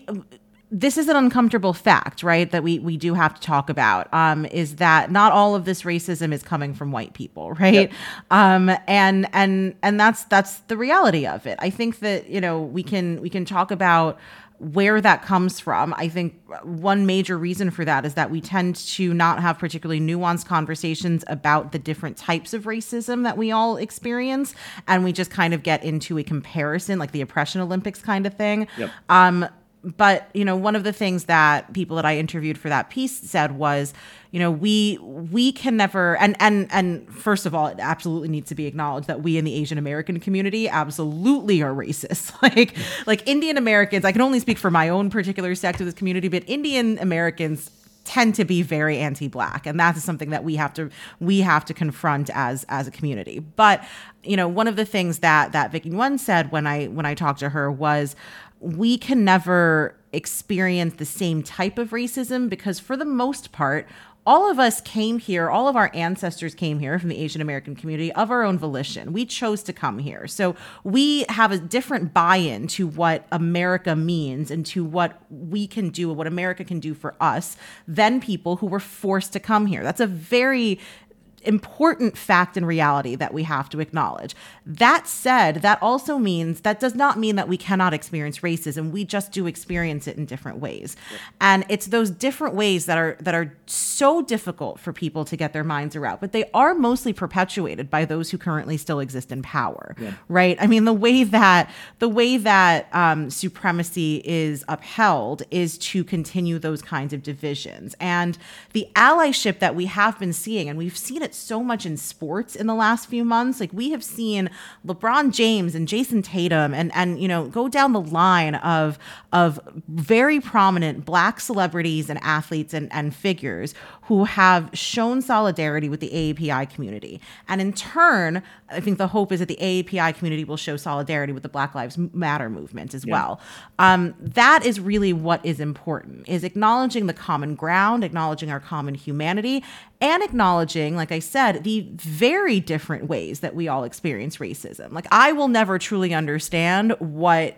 this is an uncomfortable fact, right? That we we do have to talk about um, is that not all of this racism is coming from white people, right? Yep. Um, and and and that's that's the reality of it. I think that you know we can we can talk about where that comes from. I think one major reason for that is that we tend to not have particularly nuanced conversations about the different types of racism that we all experience. And we just kind of get into a comparison, like the oppression Olympics kind of thing. Yep. Um, but you know one of the things that people that i interviewed for that piece said was you know we we can never and and and first of all it absolutely needs to be acknowledged that we in the asian american community absolutely are racist. Like like indian americans i can only speak for my own particular sect of this community but indian americans tend to be very anti-black and that is something that we have to we have to confront as as a community. But you know one of the things that that Vicky Nguyen said when I when I talked to her was we can never experience the same type of racism because, for the most part, all of us came here, all of our ancestors came here from the Asian American community of our own volition. We chose to come here. So we have a different buy in to what America means and to what we can do, and what America can do for us, than people who were forced to come here. That's a very important fact and reality that we have to acknowledge. That said, that also means that does not mean that we cannot experience racism. We just do experience it in different ways. And it's those different ways that are that are so difficult for people to get their minds around, but they are mostly perpetuated by those who currently still exist in power. Yeah. Right? I mean, the way that the way that um, supremacy is upheld is to continue those kinds of divisions. And the allyship that we have been seeing, and we've seen it it so much in sports in the last few months. Like we have seen LeBron James and Jayson Tatum and and you know go down the line of of very prominent black celebrities and athletes and, and figures who have shown solidarity with the AAPI community. And in turn, I think the hope is that the AAPI community will show solidarity with the Black Lives Matter movement as yeah. well. Um, that is really what is important, is acknowledging the common ground, acknowledging our common humanity, and acknowledging, like I said, the very different ways that we all experience racism. Like I will never truly understand what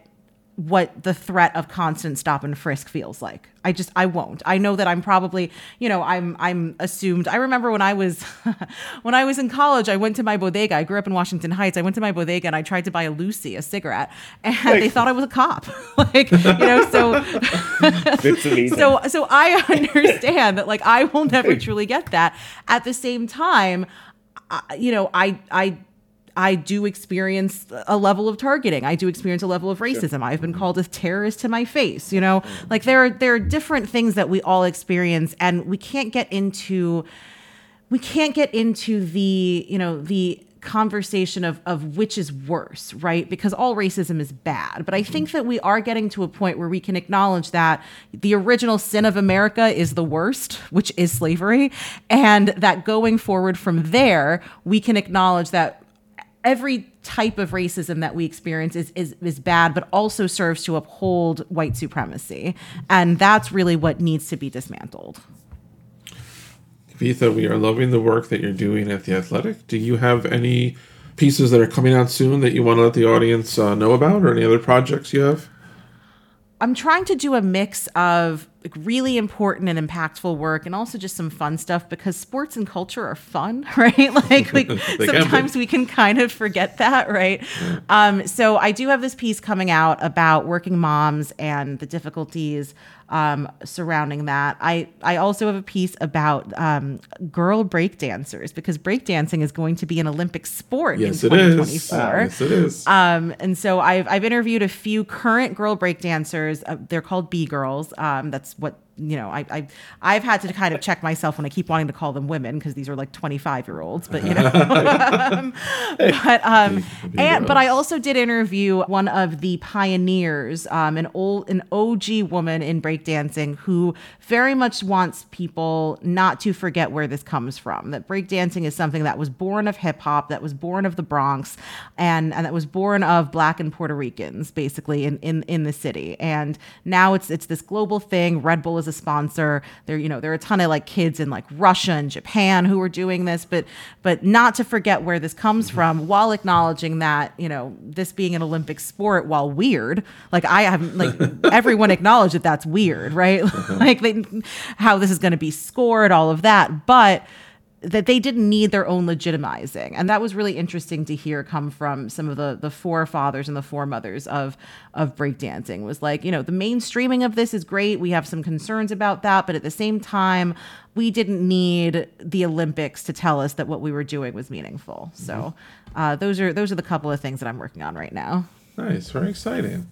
what the threat of constant stop and frisk feels like. I just I won't. I know that I'm probably, you know, I'm I'm assumed. I remember when I was when I was in college, I went to my bodega. I grew up in Washington Heights. I went to my bodega and I tried to buy a loosie, a cigarette, and like, they thought I was a cop. like, you know, so so so I understand that like I will never truly get that. At the same time, I, you know, I I I do experience a level of targeting. I do experience a level of racism. Sure. I've been called a terrorist to my face. You know, mm. like there are there are different things that we all experience, and we can't get into we can't get into the you know the conversation of of which is worse, right? Because all racism is bad. But I think that we are getting to a point where we can acknowledge that the original sin of America is the worst, which is slavery, and that going forward from there, we can acknowledge that every type of racism that we experience is, is is bad, but also serves to uphold white supremacy, and that's really what needs to be dismantled. Kavitha, we are loving the work that you're doing at the Athletic. Do you have any pieces that are coming out soon that you want to let the audience uh, know about, or any other projects you have? I'm trying to do a mix of like really important and impactful work and also just some fun stuff because sports and culture are fun, right? Like, like sometimes we can kind of forget that, right? Um, so I do have this piece coming out about working moms and the difficulties um, surrounding that. I, I also have a piece about um, girl breakdancers because breakdancing is going to be an Olympic sport yes, in 2024. Yes, it is. Um, and so I've, I've interviewed a few current girl breakdancers. Uh, they're called B Girls. Um, that's what you know, I, I I've had to kind of check myself when I keep wanting to call them women because these are like 25 year olds, but you know, um, but um, and but I also did interview one of the pioneers, um, an old an OG woman in breakdancing who very much wants people not to forget where this comes from. That breakdancing is something that was born of hip hop, that was born of the Bronx, and and that was born of Black and Puerto Ricans, basically in in in the city. And now it's it's this global thing. Red Bull is a sponsor. There you know there are a ton of like kids in like Russia and Japan who are doing this, but but not to forget where this comes mm-hmm. from, while acknowledging that you know this being an Olympic sport, while weird, like I have like everyone acknowledged that that's weird, right? Uh-huh. like they, how this is going to be scored, all of that, but that they didn't need their own legitimizing. And that was really interesting to hear come from some of the the forefathers and the foremothers of of breakdancing was like you know the mainstreaming of this is great. We have some concerns about that. But at the same time we didn't need the olympics to tell us that what we were doing was meaningful. So uh, those are those are the couple of things that i'm working on right now. Nice, very exciting.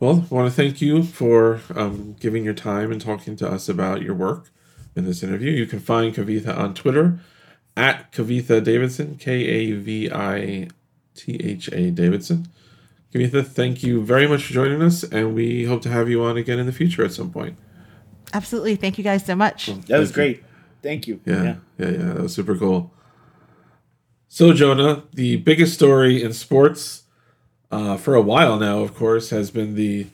Well, I want to thank you for um, giving your time and talking to us about your work in this interview. You can find Kavitha on Twitter at Kavitha Davidson, K A V I T H A Davidson. Kavitha, thank you very much for joining us, and we hope to have you on again in the future at some point. absolutely thank you guys so much That was you. great. Thank you. Yeah, yeah, yeah, That was super cool. So, Jonah, the biggest story in sports uh, for a while now, of course, has been the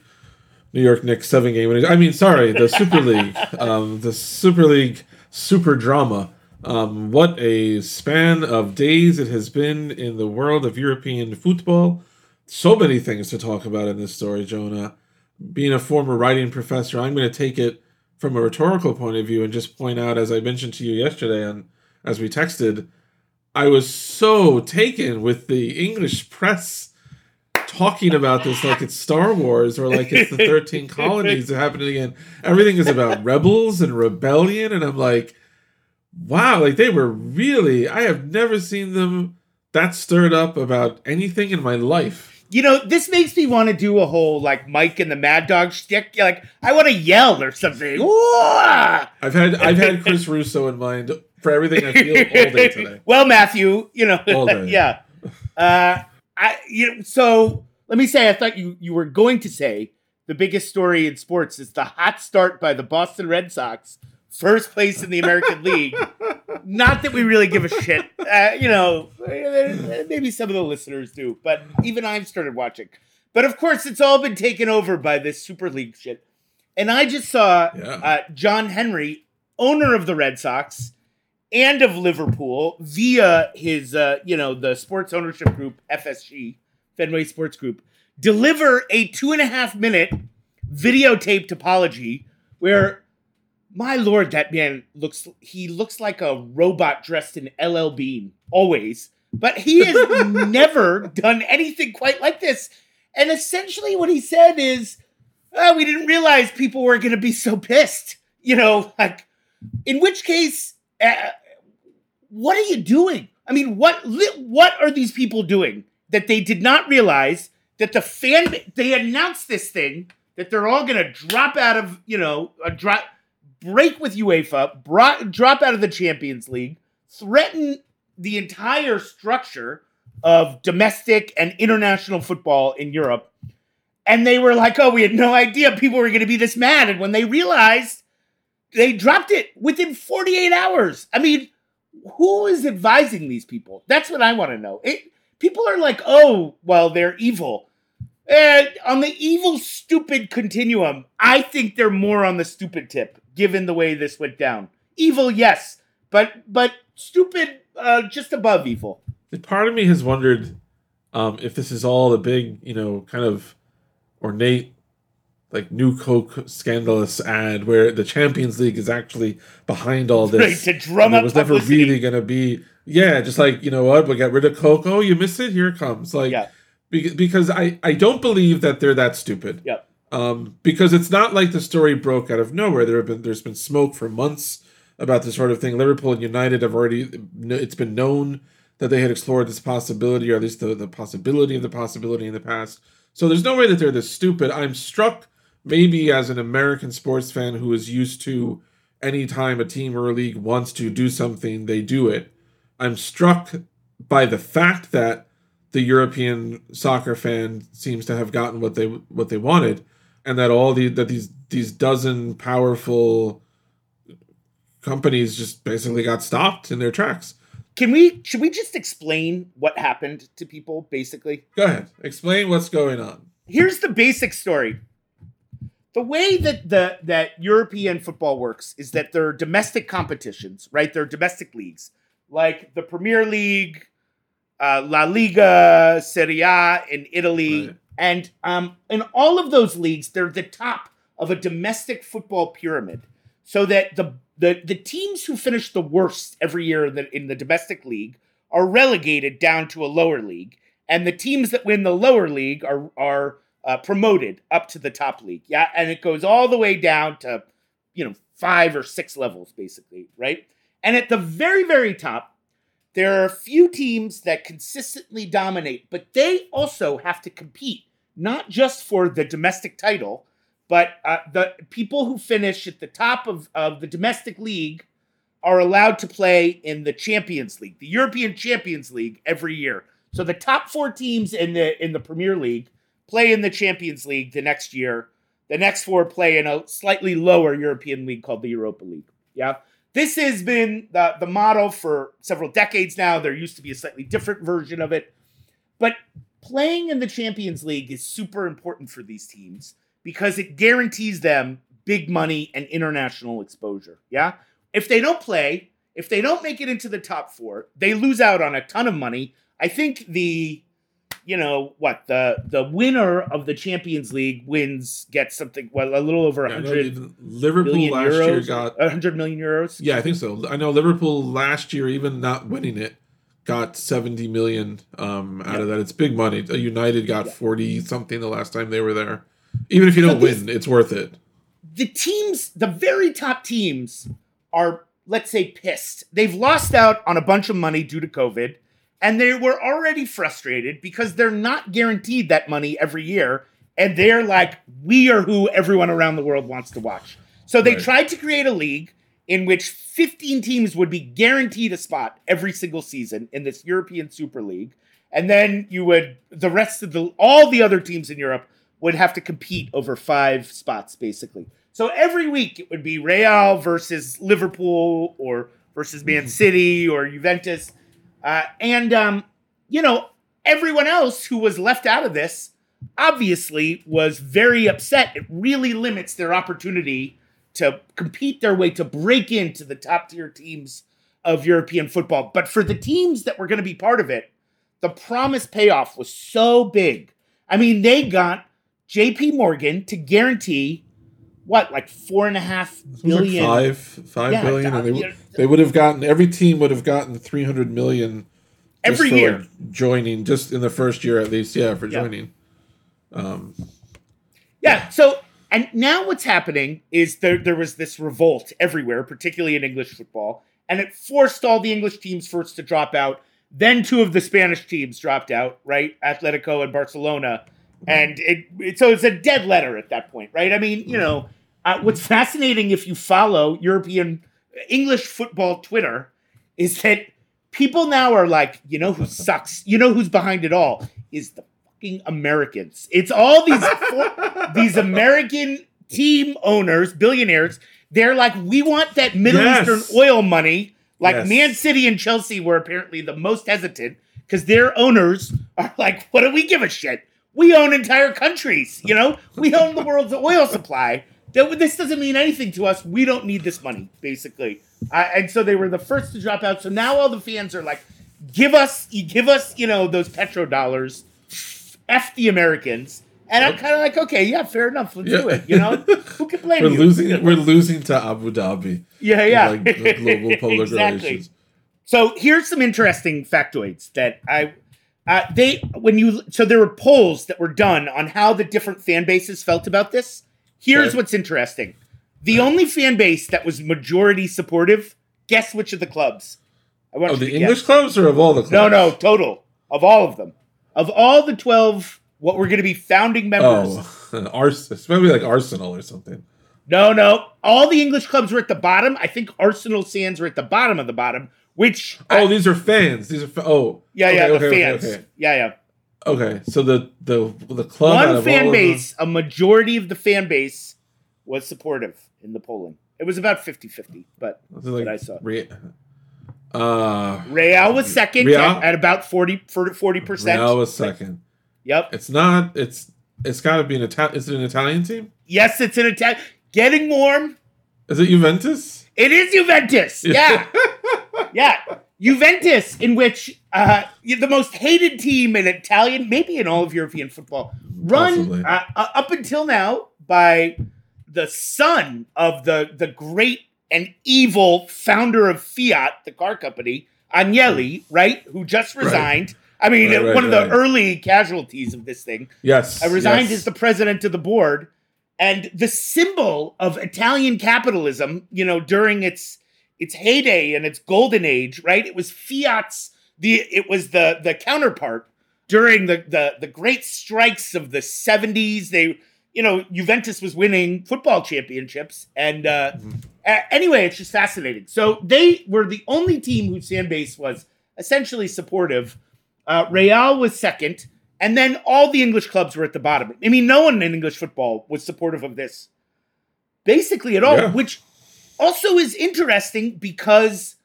New York Knicks seven game winning. I mean, sorry, the Super League, um, the Super League super drama. Um, what a span of days it has been in the world of European football. So many things to talk about in this story, Jonah. Being a former writing professor, I'm going to take it from a rhetorical point of view and just point out, as I mentioned to you yesterday, and as we texted, I was so taken with the English press talking about this like it's Star Wars or like it's the 13 colonies happening again. Everything is about rebels and rebellion. And I'm like, wow, like they were really, I have never seen them that stirred up about anything in my life. You know, this makes me want to do a whole like Mike and the Mad Dog stick. Like, I want to yell or something. I've had I've had Chris Russo in mind for everything I feel all day today. well, Matthew, you know, yeah. Uh, I you know, so let me say, I thought you you were going to say the biggest story in sports is the hot start by the Boston Red Sox, first place in the American League. Not that we really give a shit, uh, you know. Maybe some of the listeners do, but even I've started watching. But of course, it's all been taken over by this Super League shit. And I just saw Yeah. uh, John Henry, owner of the Red Sox and of Liverpool, via his, uh, you know, the sports ownership group FSG, Fenway Sports Group, deliver a two and a half minute videotaped apology where, my lord, that man looks, he looks like a robot dressed in LL Bean, always. But he has never done anything quite like this. And essentially, what he said is, oh, we didn't realize people were going to be so pissed. You know, like, in which case, uh, what are you doing? I mean, what what are these people doing that they did not realize that the fan they announced this thing that they're all going to drop out of you know a drop break with UEFA, bro- drop out of the Champions League, threaten the entire structure of domestic and international football in Europe. And they were like, oh, we had no idea people were going to be this mad. And when they realized, they dropped it within 48 hours. I mean, who is advising these people? That's what I want to know. It, people are like, oh, well, they're evil. And on the evil, stupid continuum, I think they're more on the stupid tip, given the way this went down. Evil, yes, but but stupid, uh, just above evil. Part of me has wondered um, if this is all the big, you know, kind of ornate, like new Coke scandalous ad where the Champions League is actually behind all this. Right, to drum and it was never publicity. really going to be. Yeah, just like you know what, we'll get rid of Coke. Oh, you missed it. Here it comes. Like, Yeah. be- because I I don't believe that they're that stupid. Yep. Um, because it's not like the story broke out of nowhere. There have been there's been smoke for months about this sort of thing. Liverpool and United have already it's been known that they had explored this possibility, or at least the, the possibility of the possibility in the past. So there's no way that they're this stupid. I'm struck maybe as an American sports fan who is used to anytime a team or a league wants to do something, they do it. I'm struck by the fact that the European soccer fan seems to have gotten what they what they wanted, and that all the that these these dozen powerful companies just basically got stopped in their tracks. Can we should we just explain what happened to people basically? Go ahead. Explain what's going on. Here's the basic story. The way that the that European football works is that there are domestic competitions, right? There are domestic leagues like the Premier League, uh, La Liga, Serie A in Italy, right. and um, in all of those leagues, they're the top of a domestic football pyramid, so that the the the teams who finish the worst every year in the, in the domestic league are relegated down to a lower league, and the teams that win the lower league are are uh, promoted up to the top league. Yeah, and it goes all the way down to you know five or six levels basically, right? And at the very very top, there are a few teams that consistently dominate, but they also have to compete not just for the domestic title but uh, the people who finish at the top of, of the domestic league are allowed to play in the Champions League, the European Champions League, every year. So the top four teams in the in the Premier League play in the Champions League the next year. The next four play in a slightly lower European league called the Europa League. Yeah. This has been the, the model for several decades now. There used to be a slightly different version of it. But playing in the Champions League is super important for these teams because it guarantees them big money and international exposure. Yeah. If they don't play, if they don't make it into the top four, they lose out on a ton of money. I think the, you know what the the winner of the Champions League wins gets something well a little over a hundred. Yeah, Liverpool last euros, year got hundred million euros. Yeah, I think so. I know Liverpool last year, even not winning it, got 70 million um, out yep. of that. It's big money. United got 40 something the last time they were there. Even if you don't win, it's worth it. The teams, the very top teams, are let's say pissed. They've lost out on a bunch of money due to COVID, and they were already frustrated because they're not guaranteed that money every year. And they're like, we are who everyone around the world wants to watch. So they right. tried to create a league in which 15 teams would be guaranteed a spot every single season in this European Super League. And then you would, the rest of the, all the other teams in Europe would have to compete over five spots, basically. So every week it would be Real versus Liverpool or versus Man mm-hmm. City or Juventus. Uh, and, um, you know, everyone else who was left out of this obviously was very upset. It really limits their opportunity to compete their way to break into the top tier teams of European football. But for the teams that were going to be part of it, the promise payoff was so big. I mean, they got JP Morgan to guarantee what, like four and a half billion? Like five, five yeah, billion, and they, they would have gotten every team would have gotten three hundred million every year joining, just in the first year at least. Yeah, for yeah. joining. Um, yeah. So, and now what's happening is there there was this revolt everywhere, particularly in English football, and it forced all the English teams first to drop out. Then two of the Spanish teams dropped out, right? Atletico and Barcelona and it, it, so it's a dead letter at that point, right? I mean, you know, uh, what's fascinating if you follow European English football Twitter is that people now are like, you know, who sucks, you know, who's behind it all is the fucking Americans. It's all these these American team owners, billionaires. They're like, we want that Middle yes. Eastern oil money. Like yes. Man City and Chelsea were apparently the most hesitant because their owners are like, what do we give a shit? We own entire countries. You know, we own the world's oil supply. This doesn't mean anything to us. We don't need this money, basically. Uh, and so they were the first to drop out. So now all the fans are like, "Give us, you give us, you know, those petrodollars. F the Americans." And I'm kind of like, okay, yeah, fair enough. Let's yeah. do it. You know, who can blame we're you? Losing, we're losing to Abu Dhabi. Yeah, yeah. Like global polar exactly. relations. So here's some interesting factoids that I uh, they when you so there were polls that were done on how the different fan bases felt about this. Here's what's interesting: the right. only fan base that was majority supportive. Guess which of the clubs? I want oh, the English guess. clubs or of all the clubs? No, no, total of all of them. Of all the twelve what were going to be founding members. Oh, Ars- it's maybe like Arsenal or something. No, no. All the English clubs were at the bottom. I think Arsenal Sands were at the bottom of the bottom, which. Oh, I- these are fans. These are fa- oh yeah, okay, yeah, the okay, fans. Okay, Yeah, yeah. Okay. So the the the club One fan of them- base, a majority of the fan base was supportive in the polling. It was about 50 50, but like I saw. Re- uh, Real was second Real? at, at about 40 percent. Real was second. Yep. It's not. It's it's got to be an Italian. Is it an Italian team? Yes, it's an attack. Getting warm. Is it Juventus? It is Juventus. Yeah. yeah. Juventus, in which uh, the most hated team in Italian, maybe in all of European football, run uh, uh, up until now by the son of the the great and evil founder of Fiat, the car company, Agnelli, right, who just Right. resigned. I mean, Right, right, one of right. the early casualties of this thing. yes. I resigned yes. as the president of the board, and the symbol of Italian capitalism, you know, during its its heyday and its golden age, right? It was Fiat's the it was the the counterpart during the the the great strikes of the 70s. They you know, Juventus was winning football championships and uh a- anyway, it's just fascinating. So they were the only team whose fan base was essentially supportive. Uh, Real was second, and then all the English clubs were at the bottom. I mean, no one in English football was supportive of this, basically at all. Yeah. Which also is interesting because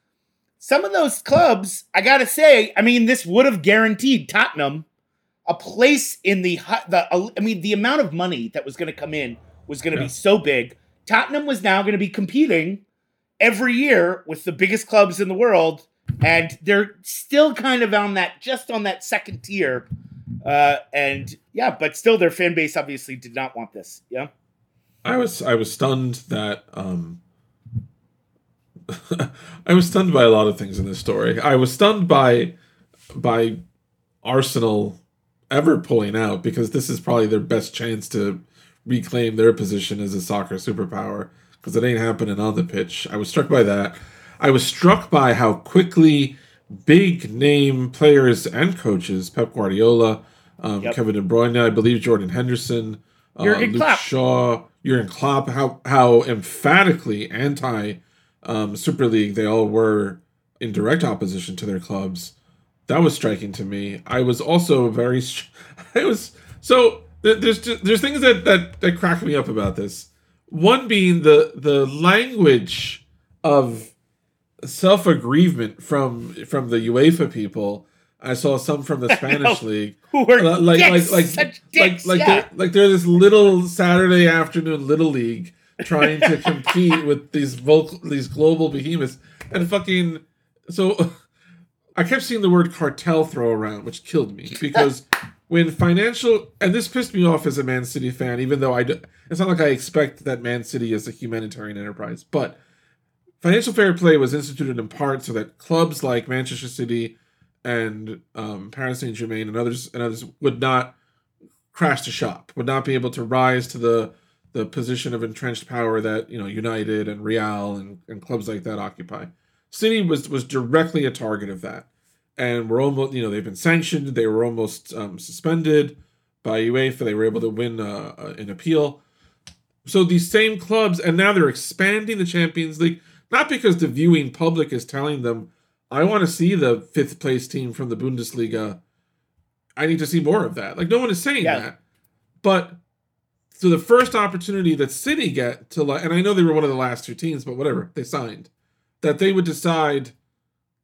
some of those clubs, I gotta say, I mean, this would have guaranteed Tottenham a place in the the. I mean, the amount of money that was going to come in was going to Yeah. be so big. Tottenham was now going to be competing every year with the biggest clubs in the world, and they're still kind of on that, just on that second tier. Uh, and yeah, but still, their fan base obviously did not want this. Yeah, I was I was stunned that um I was stunned by a lot of things in this story. I was stunned by by Arsenal ever pulling out because this is probably their best chance to reclaim their position as a soccer superpower because it ain't happening on the pitch. I was struck by that. I was struck by how quickly big name players and coaches, Pep Guardiola, um, Yep. Kevin De Bruyne, I believe Jordan Henderson, uh, Luke Klopp. Shaw, Jurgen Klopp, how how emphatically anti um, Super League they all were in direct opposition to their clubs. That was striking to me. I was also very. I was so there's there's things that that that crack me up about this. One being the the language of self aggrievement from from the UEFA people. I saw some from the Spanish league who were like like dicks, like such like dicks, like yeah. they're, like they're this little Saturday afternoon little league trying to compete with these vocal these global behemoths. And fucking so I kept seeing the word cartel throw around, which killed me. Because when financial and this pissed me off as a Man City fan, even though I do, it's not like I expect that Man City is a humanitarian enterprise, but financial fair play was instituted in part so that clubs like Manchester City and um, Paris Saint Germain and others and others would not crash the shop, would not be able to rise to the the position of entrenched power that you know United and Real and, and clubs like that occupy. City was was directly a target of that, and we're almost you know they've been sanctioned. They were almost um, suspended by UEFA. They were able to win uh, uh, an appeal. So these same clubs, and now they're expanding the Champions League, not because the viewing public is telling them, "I want to see the fifth place team from the Bundesliga." I need to see more of that. Like no one is saying Yeah. that, but so the first opportunity that City get to like, and I know they were one of the last two teams, but whatever they signed, that they would decide,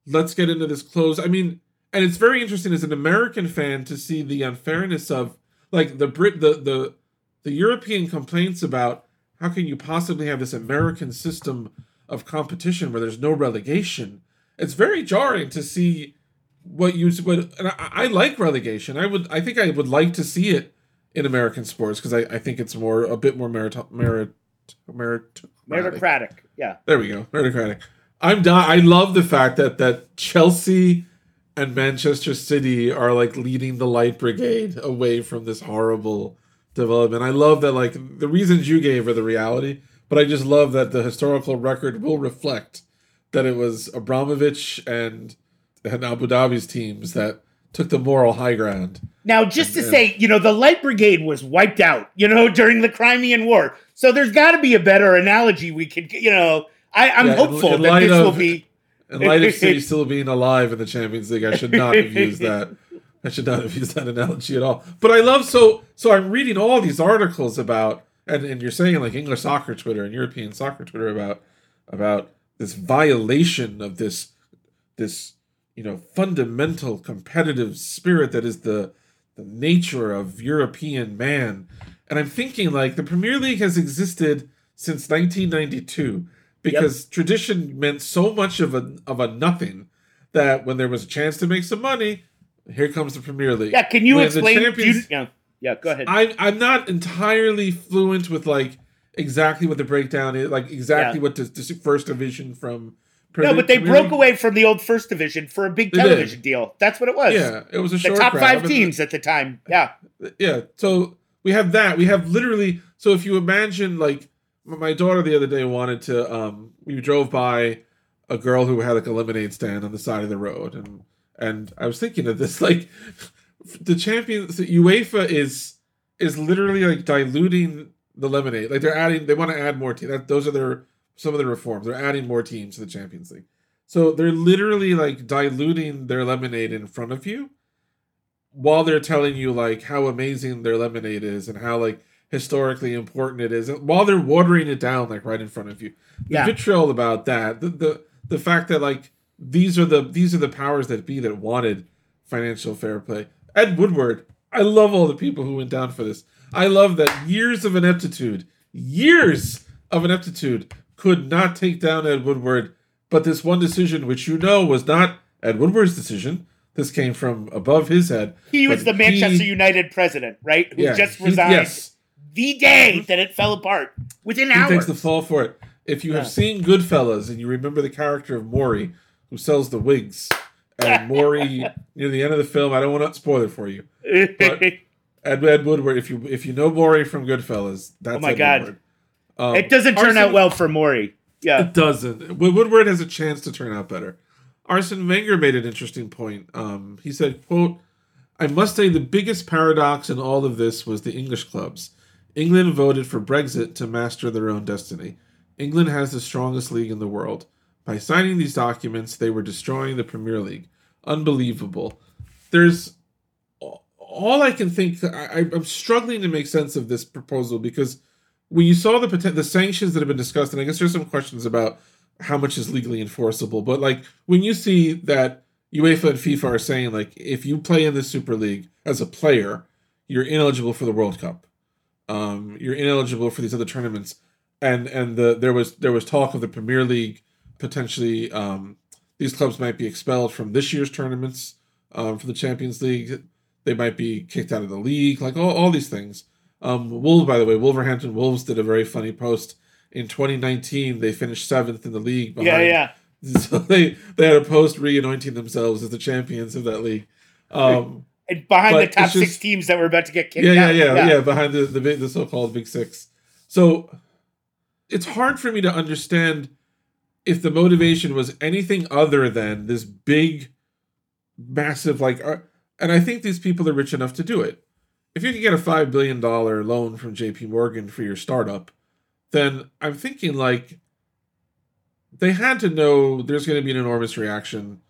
let's get into this close. I mean, and it's very interesting as an American fan to see the unfairness of like the Brit, the the the European complaints about how can you possibly have this American system of competition where there's no relegation. It's very jarring to see what you what and I, I like relegation. I would I think I would like to see it in American sports because I, I think it's more a bit more merit merit merit meritocratic. Yeah, there we go meritocratic. I'm di- I love the fact that that Chelsea and Manchester City are like leading the light brigade away from this horrible development. I love that like the reasons you gave are the reality, but I just love that the historical record will reflect that it was Abramovich and and Abu Dhabi's teams that took the moral high ground. Now, just to say, you know, the Light Brigade was wiped out, you know, during the Crimean War. So there's got to be a better analogy we could, you know. I, I'm Yeah, hopeful in that light this will be. In light of City still being alive in the Champions League, I should not have used that. I should not have used that analogy at all. But I love so so I'm reading all these articles about and, and you're saying like English soccer Twitter and European soccer Twitter about about this violation of this this you know fundamental competitive spirit that is the the nature of European man. And I'm thinking like the Premier League has existed since 1992 because tradition meant so much of a of a nothing that when there was a chance to make some money, here comes the Premier League. Yeah, can you When explain? you- yeah, yeah, go ahead. I'm I'm not entirely fluent with like exactly what the breakdown is, like exactly Yeah. what the, the first division from. No, but they broke away from the old first division for a big television deal. That's what it was. Yeah, it was a The top grab, five teams at the time. Yeah. yeah so we have that we have literally so if you imagine like my daughter the other day wanted to um we drove by a girl who had like a lemonade stand on the side of the road and and i was thinking of this like the champions the uefa is is literally like diluting the lemonade like they're adding they want to add more teams that, those are their some of the reforms. They're adding more teams to the champions league. So they're literally like diluting their lemonade in front of you while they're telling you like how amazing their lemonade is and how like historically important it is and while they're watering it down like right in front of you. The Yeah. vitriol about that the, the the fact that like these are the these are the powers that be that wanted financial fair play. Ed woodward i love all the people who went down for this. I love that years of ineptitude years of ineptitude could not take down ed woodward but this one decision which you know was not ed woodward's decision this came from above his head He was the Manchester he- United president, right? Who yeah, just he- resigned yes the day mm-hmm. that it fell apart within he hours. takes the fall for it. If you Yeah. have seen Goodfellas and you remember the character of Maury, who sells the wigs, and Maury near the end of the film, I don't want to spoil it for you. but- Ed, Ed Woodward, if you if you know Maury from Goodfellas, that's Oh my Ed God. Woodward. Um, it doesn't turn out well for Maury. Yeah. It doesn't. Woodward has a chance to turn out better. Arsene Wenger made an interesting point. Um, he said, "quote I must say the biggest paradox in all of this was the English clubs. England voted for Brexit to master their own destiny. England has the strongest league in the world. By signing these documents, they were destroying the Premier League. Unbelievable. There's all I can think. I, I- I'm struggling to make sense of this proposal because when you saw the the sanctions that have been discussed, and I guess there's some questions about how much is legally enforceable. But like when you see that UEFA and FIFA are saying like if you play in the Super League as a player, you're ineligible for the World Cup. Um, you're ineligible for these other tournaments, and and the there was there was talk of the Premier League potentially um, these clubs might be expelled from this year's tournaments um, for the Champions League. They might be kicked out of the league, like all, all these things. Um, Wolves, by the way, Wolverhampton Wolves did a very funny post in 2019. They finished seventh in the league. Yeah, behind- yeah. So they they had a post re-anointing themselves as the champions of that league. Um, And behind the top just- six teams that were about to get kicked yeah, yeah, out. yeah, yeah, behind the the, big, the so-called Big Six. So it's hard for me to understand if the motivation was anything other than this big, massive like. Uh, and I think these people are rich enough to do it. If you can get a five billion dollar loan from J.P. Morgan for your startup, then I'm thinking like they had to know there's going to be an enormous reaction.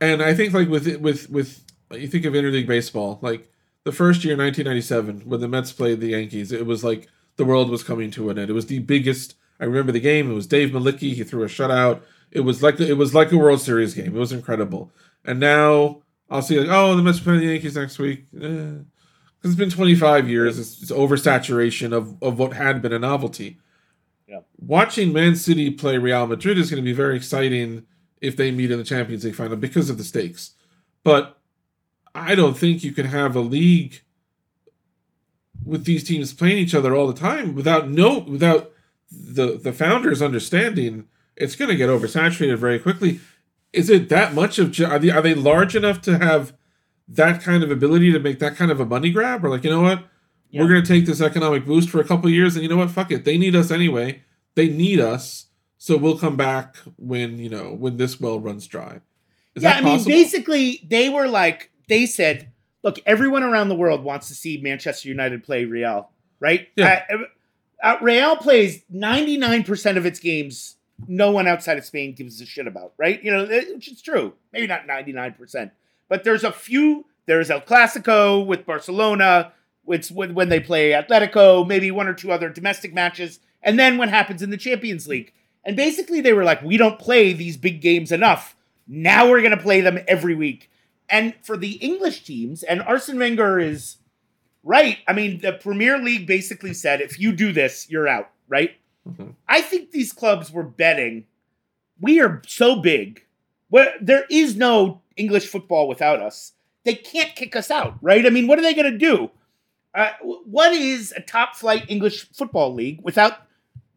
And I think like with with with you think of interleague baseball, like the first year, 1997, when the Mets played the Yankees, it was like the world was coming to an end. It was the biggest. I remember the game. It was Dave Mlicki. He threw a shutout. It was like it was like a World Series game. It was incredible. And now I'll see like, oh, the Mets playing the Yankees next week. Eh. It's been 25 years. It's, it's oversaturation of of what had been a novelty. Yeah. Watching Man City play Real Madrid is going to be very exciting if they meet in the Champions League final because of the stakes. But I don't think you can have a league with these teams playing each other all the time without no without the the founders understanding it's going to get oversaturated very quickly. Is it that much of are they, are they large enough to have that kind of ability to make that kind of a money grab or like you know what Yeah. we're going to take this economic boost for a couple years and you know what fuck it they need us anyway they need us so we'll come back when you know when this well runs dry is yeah, I mean, basically, they were like they said, look, everyone around the world wants to see Manchester United play Real, right? Yeah. Uh, uh, Real plays 99% of its games no one outside of Spain gives a shit about, right? You know, which is true. Maybe not 99%. But there's a few, there's El Clasico with Barcelona, it's when, they play Atletico, maybe one or two other domestic matches, and then what happens in the Champions League. And basically they were like, we don't play these big games enough. Now we're going to play them every week. And for the English teams, and Arsene Wenger is right. I mean, the Premier League basically said, if you do this, you're out, right? Mhm. I think these clubs were betting. We are so big. Where there is no English football without us. They can't kick us out, right? I mean, what are they going to do? Uh, what is a top flight English football league without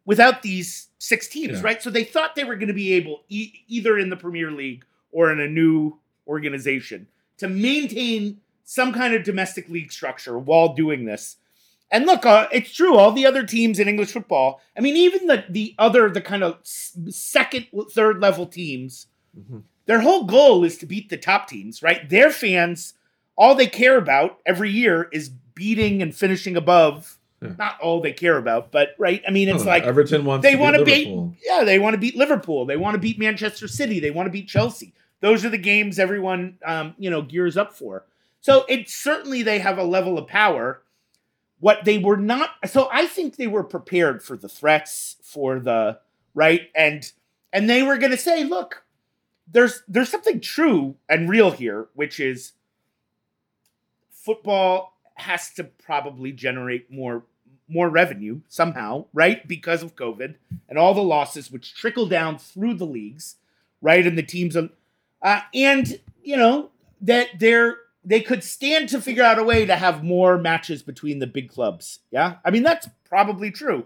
without these six teams, Yeah. right? So they thought they were going to be able e- either in the Premier League or in a new organization to maintain some kind of domestic league structure while doing this. And look, uh, it's true. All the other teams in English football, I mean, even the the other, the kind of second, third level teams, Mhm. Their whole goal is to beat the top teams, right? Their fans, all they care about every year is beating and finishing above. Yeah. Not all they care about, but right. I mean, it's Oh, like Everton wants they want to beat Liverpool. yeah they want to beat liverpool they want to beat manchester city they want to beat chelsea those are the games everyone um, you know gears up for so it certainly they have a level of power what they were not so i think they were prepared for the threats for the right and and they were going to say look there's there's something true and real here which is football has to probably generate more more revenue somehow, right? Because of COVID and all the losses which trickle down through the leagues, right? And the teams, on- uh, and you know that they're they could stand to figure out a way to have more matches between the big clubs. Yeah, I mean that's probably true.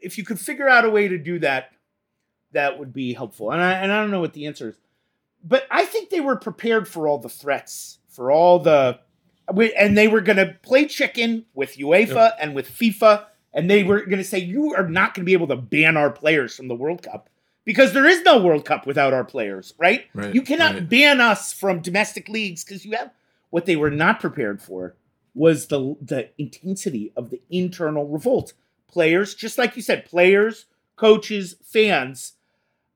If you could figure out a way to do that, that would be helpful. And I and I don't know what the answer is, but I think they were prepared for all the threats, for all the and they were going to play chicken with UEFA and with FIFA, and they were going to say, You are not going to be able to ban our players from the World Cup because there is no World Cup without our players, right? Right, You cannot right. ban us from domestic leagues because you have what they were not prepared for was the the intensity of the internal revolt. Players, just like you said, players, coaches, fans.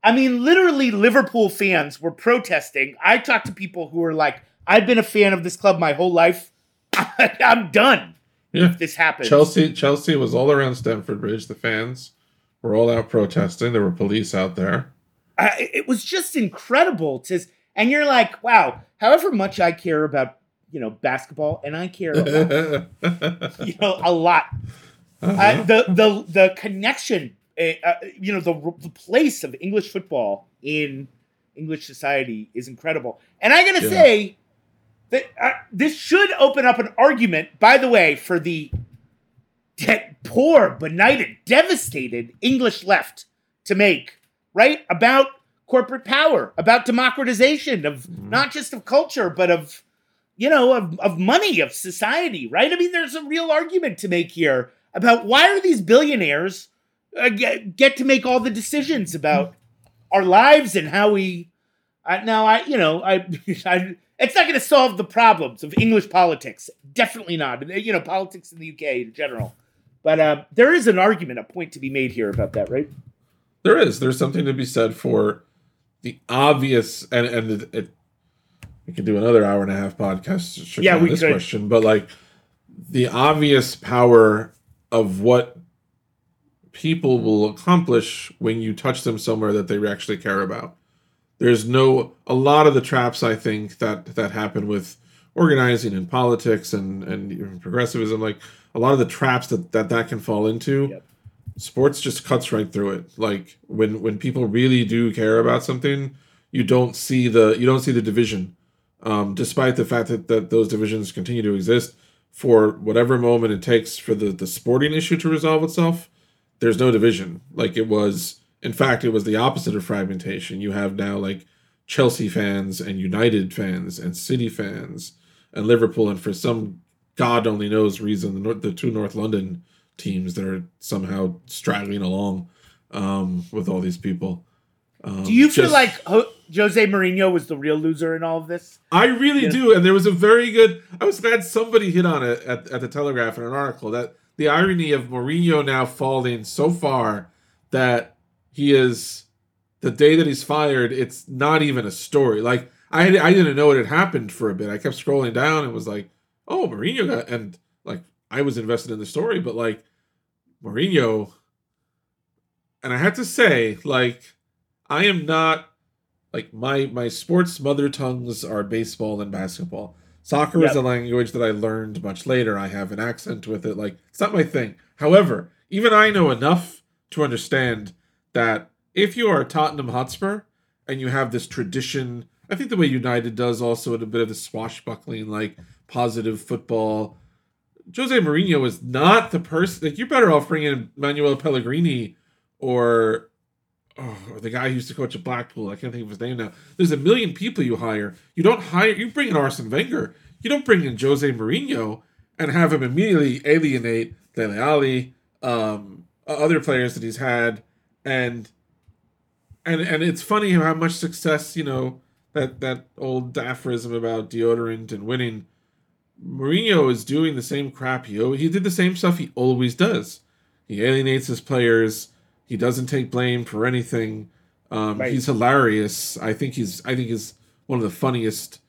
I mean, literally, Liverpool fans were protesting. I talked to people who were like, I've been a fan of this club my whole life. I'm done Yeah. if this happens. Chelsea Chelsea was all around Stamford Bridge. The fans were all out protesting. There were police out there. I, it was just incredible to, and you're like, wow. However much I care about, you know, basketball, and I care about, you know, a lot. Uh-huh. Uh, the the the connection, you know, the the place of English football in English society is incredible. And I gotta Yeah. say that uh, this should open up an argument, by the way, for the de- poor, benighted, devastated English left to make right about corporate power, about democratization of Mhm. not just of culture, but of you know of, of money of society right i mean there's a real argument to make here about why are these billionaires uh, get, get to make all the decisions about our lives and how we now i you know i, I it's not going to solve the problems of english politics definitely not you know politics in the uk in general but uh, there is an argument a point to be made here about that right There is. There's something to be said for the obvious, and and it, it, we could do another hour and a half podcast. Yeah, we this could. question, but like the obvious power of what people will accomplish when you touch them somewhere that they actually care about. There's no a lot of the traps I think that that happen with organizing and politics and and even progressivism like a lot of the traps that that, that can fall into Yep. sports just cuts right through it like when when people really do care about something you don't see the you don't see the division um, despite the fact that, that those divisions continue to exist for whatever moment it takes for the, the sporting issue to resolve itself there's no division like it was in fact it was the opposite of fragmentation you have now like chelsea fans and united fans and city fans and liverpool and for some god only knows reason the, North, the two north london teams that are somehow straggling along um, with all these people Um, Do you feel just- like Ho- Jose Mourinho was the real loser in all of this? I really Yeah. do, and there was a very good. I was glad somebody hit on it at, at the Telegraph in an article that the irony of Mourinho now falling so far that he is the day that he's fired. It's not even a story. Like I I didn't know it had happened for a bit. I kept scrolling down and was like, oh, Mourinho got and like I was invested in the story, but like Mourinho, and I have to say, like I am not like my my sports mother tongues are baseball and basketball. Soccer is a language that I learned much later. I have an accent with it. Like it's not my thing. However, even I know enough to understand that if you are a Tottenham Hotspur and you have this tradition, I think the way United does also in a bit of the swashbuckling, like positive football. Jose Mourinho is not the person. Like you're better off bringing in Manuel Pellegrini or oh, the guy who used to coach at Blackpool. I can't think of his name now. There's a million people you hire. You don't hire. You bring in Arsene Wenger. You don't bring in Jose Mourinho and have him immediately alienate Dele Alli, um, other players that he's had, and and and it's funny how much success you know that that old aphorism about deodorant and winning. Mourinho is doing the same crap. He he did the same stuff he always does. He alienates his players. He doesn't take blame for anything. Um, Right. He's hilarious. I think he's I think he's one of the funniest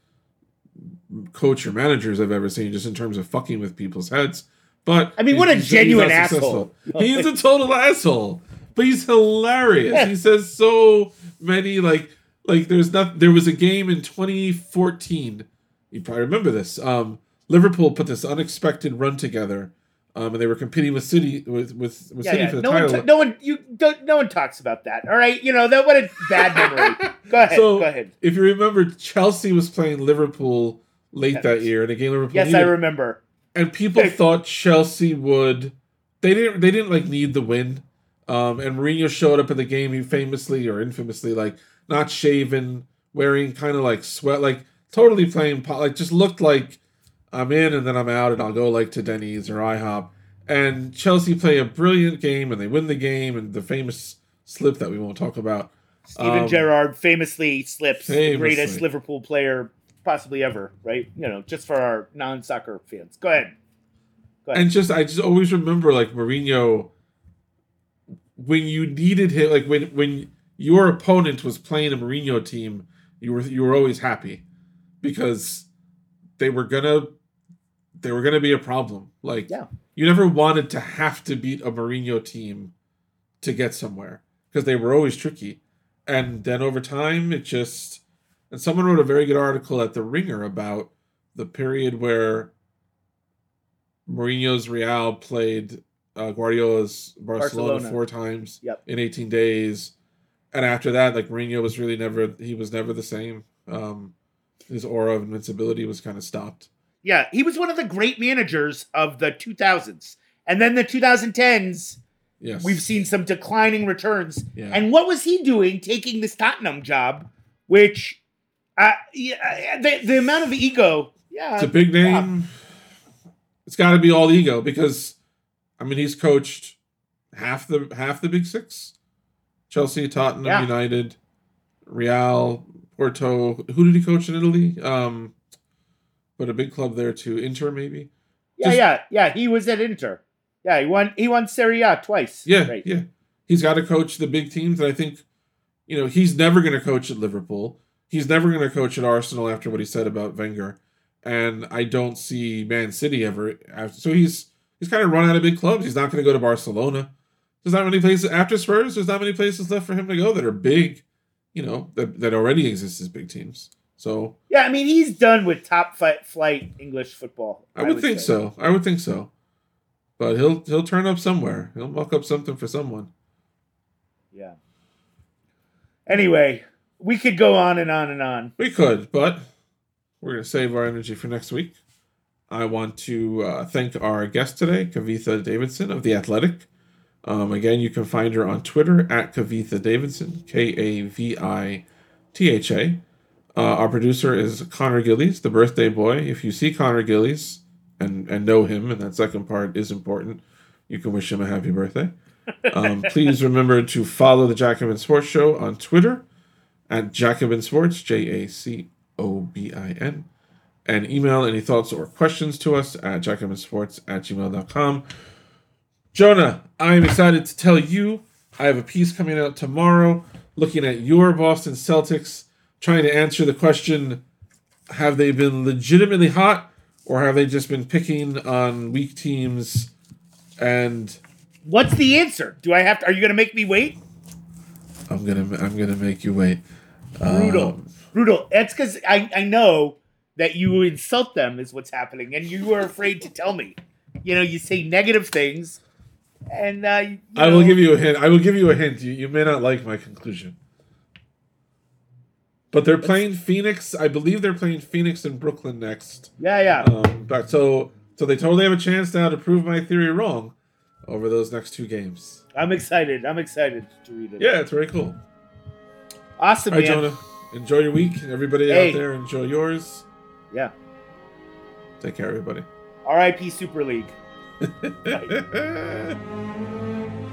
coach or managers I've ever seen, just in terms of fucking with people's heads. But I mean, what a he's- he's genuine not successful. He is a total asshole, but he's hilarious. Yeah. He says so many like like there's not there was a game in 2014. You probably remember this. Um, Liverpool put this unexpected run together, um, and they were competing with City with with, with Yeah, City yeah. for the No title. one, t- no one, you don't, no one talks about that. All right, you know that. What a bad memory. Go ahead. So, go ahead. if you remember, Chelsea was playing Liverpool late Yes. that year in a game Liverpool Yes, I remember. and people thought Chelsea would. They didn't. They didn't like need the win. Um, and Mourinho showed up in the game. He famously or infamously like not shaven, wearing kind of like sweat, like totally playing po- like just looked like I'm in and then I'm out and I'll go like to Denny's or IHOP. And Chelsea play a brilliant game and they win the game and the famous slip that we won't talk about. Steven Um, Gerrard famously slips the greatest Liverpool player possibly ever. Right? You know, just for our non-soccer fans. Go ahead. Go ahead. and just I just always remember like Mourinho when you needed him like when when your opponent was playing a Mourinho team you were you were always happy because they were gonna they were gonna be a problem like Yeah. you never wanted to have to beat a Mourinho team to get somewhere because they were always tricky and then over time it just and someone wrote a very good article at the Ringer about the period where Mourinho's Real played uh, Guardiola's Barcelona, Barcelona. four times Yep. in 18 days, and after that, like Mourinho was really never he was never the same. Um, his aura of invincibility was kind of stopped. Yeah, he was one of the great managers of the 2000s, and then the 2010s. Yes, We've seen some declining returns. Yeah. And what was he doing taking this Tottenham job, which uh, yeah, the, the amount of ego. Yeah. it's a big name. It's got to be all ego because, I mean, he's coached half the half the big six: Chelsea, Tottenham, Yeah. United, Real, Porto. Who did he coach in Italy? Um, but a big club there too. Inter, maybe. Yeah, Just- yeah, yeah. He was at Inter. Yeah, he won. He won Serie A twice. Yeah, right. yeah. He's got to coach the big teams, and I think, you know, he's never going to coach at Liverpool. He's never going to coach at Arsenal after what he said about Wenger, and I don't see Man City ever. After, so he's he's kind of run out of big clubs. He's not going to go to Barcelona. There's not many places after Spurs. There's not many places left for him to go that are big, you know, that that already exist as big teams. So Yeah, I mean, he's done with top flight English football. I would think say. so. I would think so. But he'll he'll turn up somewhere. He'll muck up something for someone. Yeah. Anyway, we could go on and on and on. We could, but we're going to save our energy for next week. I want to uh, thank our guest today, Kavitha Davidson of The Athletic. Um, again, you can find her on Twitter at Kavitha Davidson, K A V I T H A. Uh, our producer is Connor Gillies, the birthday boy. If you see Connor Gillies and, and know him, and that second part is important, you can wish him a happy birthday. Um, please remember to follow the Jacobin Sports Show on Twitter at Jacobin Sports, J A C O B I N, and email any thoughts or questions to us at jacobinsports at gmail.com. Jonah, I'm excited to tell you I have a piece coming out tomorrow looking at your Boston Celtics, trying to answer the question have they been legitimately hot or have they just been picking on weak teams and What's the answer? Do I have to? Are you going to make me wait? I'm gonna I'm gonna make you wait. Brutal, Um, brutal. That's because I I know that you insult them is what's happening, and you are afraid to tell me. You know, you say negative things, and uh, I will know- give you a hint. I will give you a hint. You, you may not like my conclusion. But they're playing Phoenix. I believe they're playing Phoenix and Brooklyn next. Yeah, yeah. Um, but so so they totally have a chance now to prove my theory wrong over those next two games. I'm excited. I'm excited to read it. Yeah, it's very cool. awesome, All right, man. Jonah. Enjoy your week. Everybody Hey. out there, enjoy yours. Yeah. Take care, everybody. R.I.P. Super League.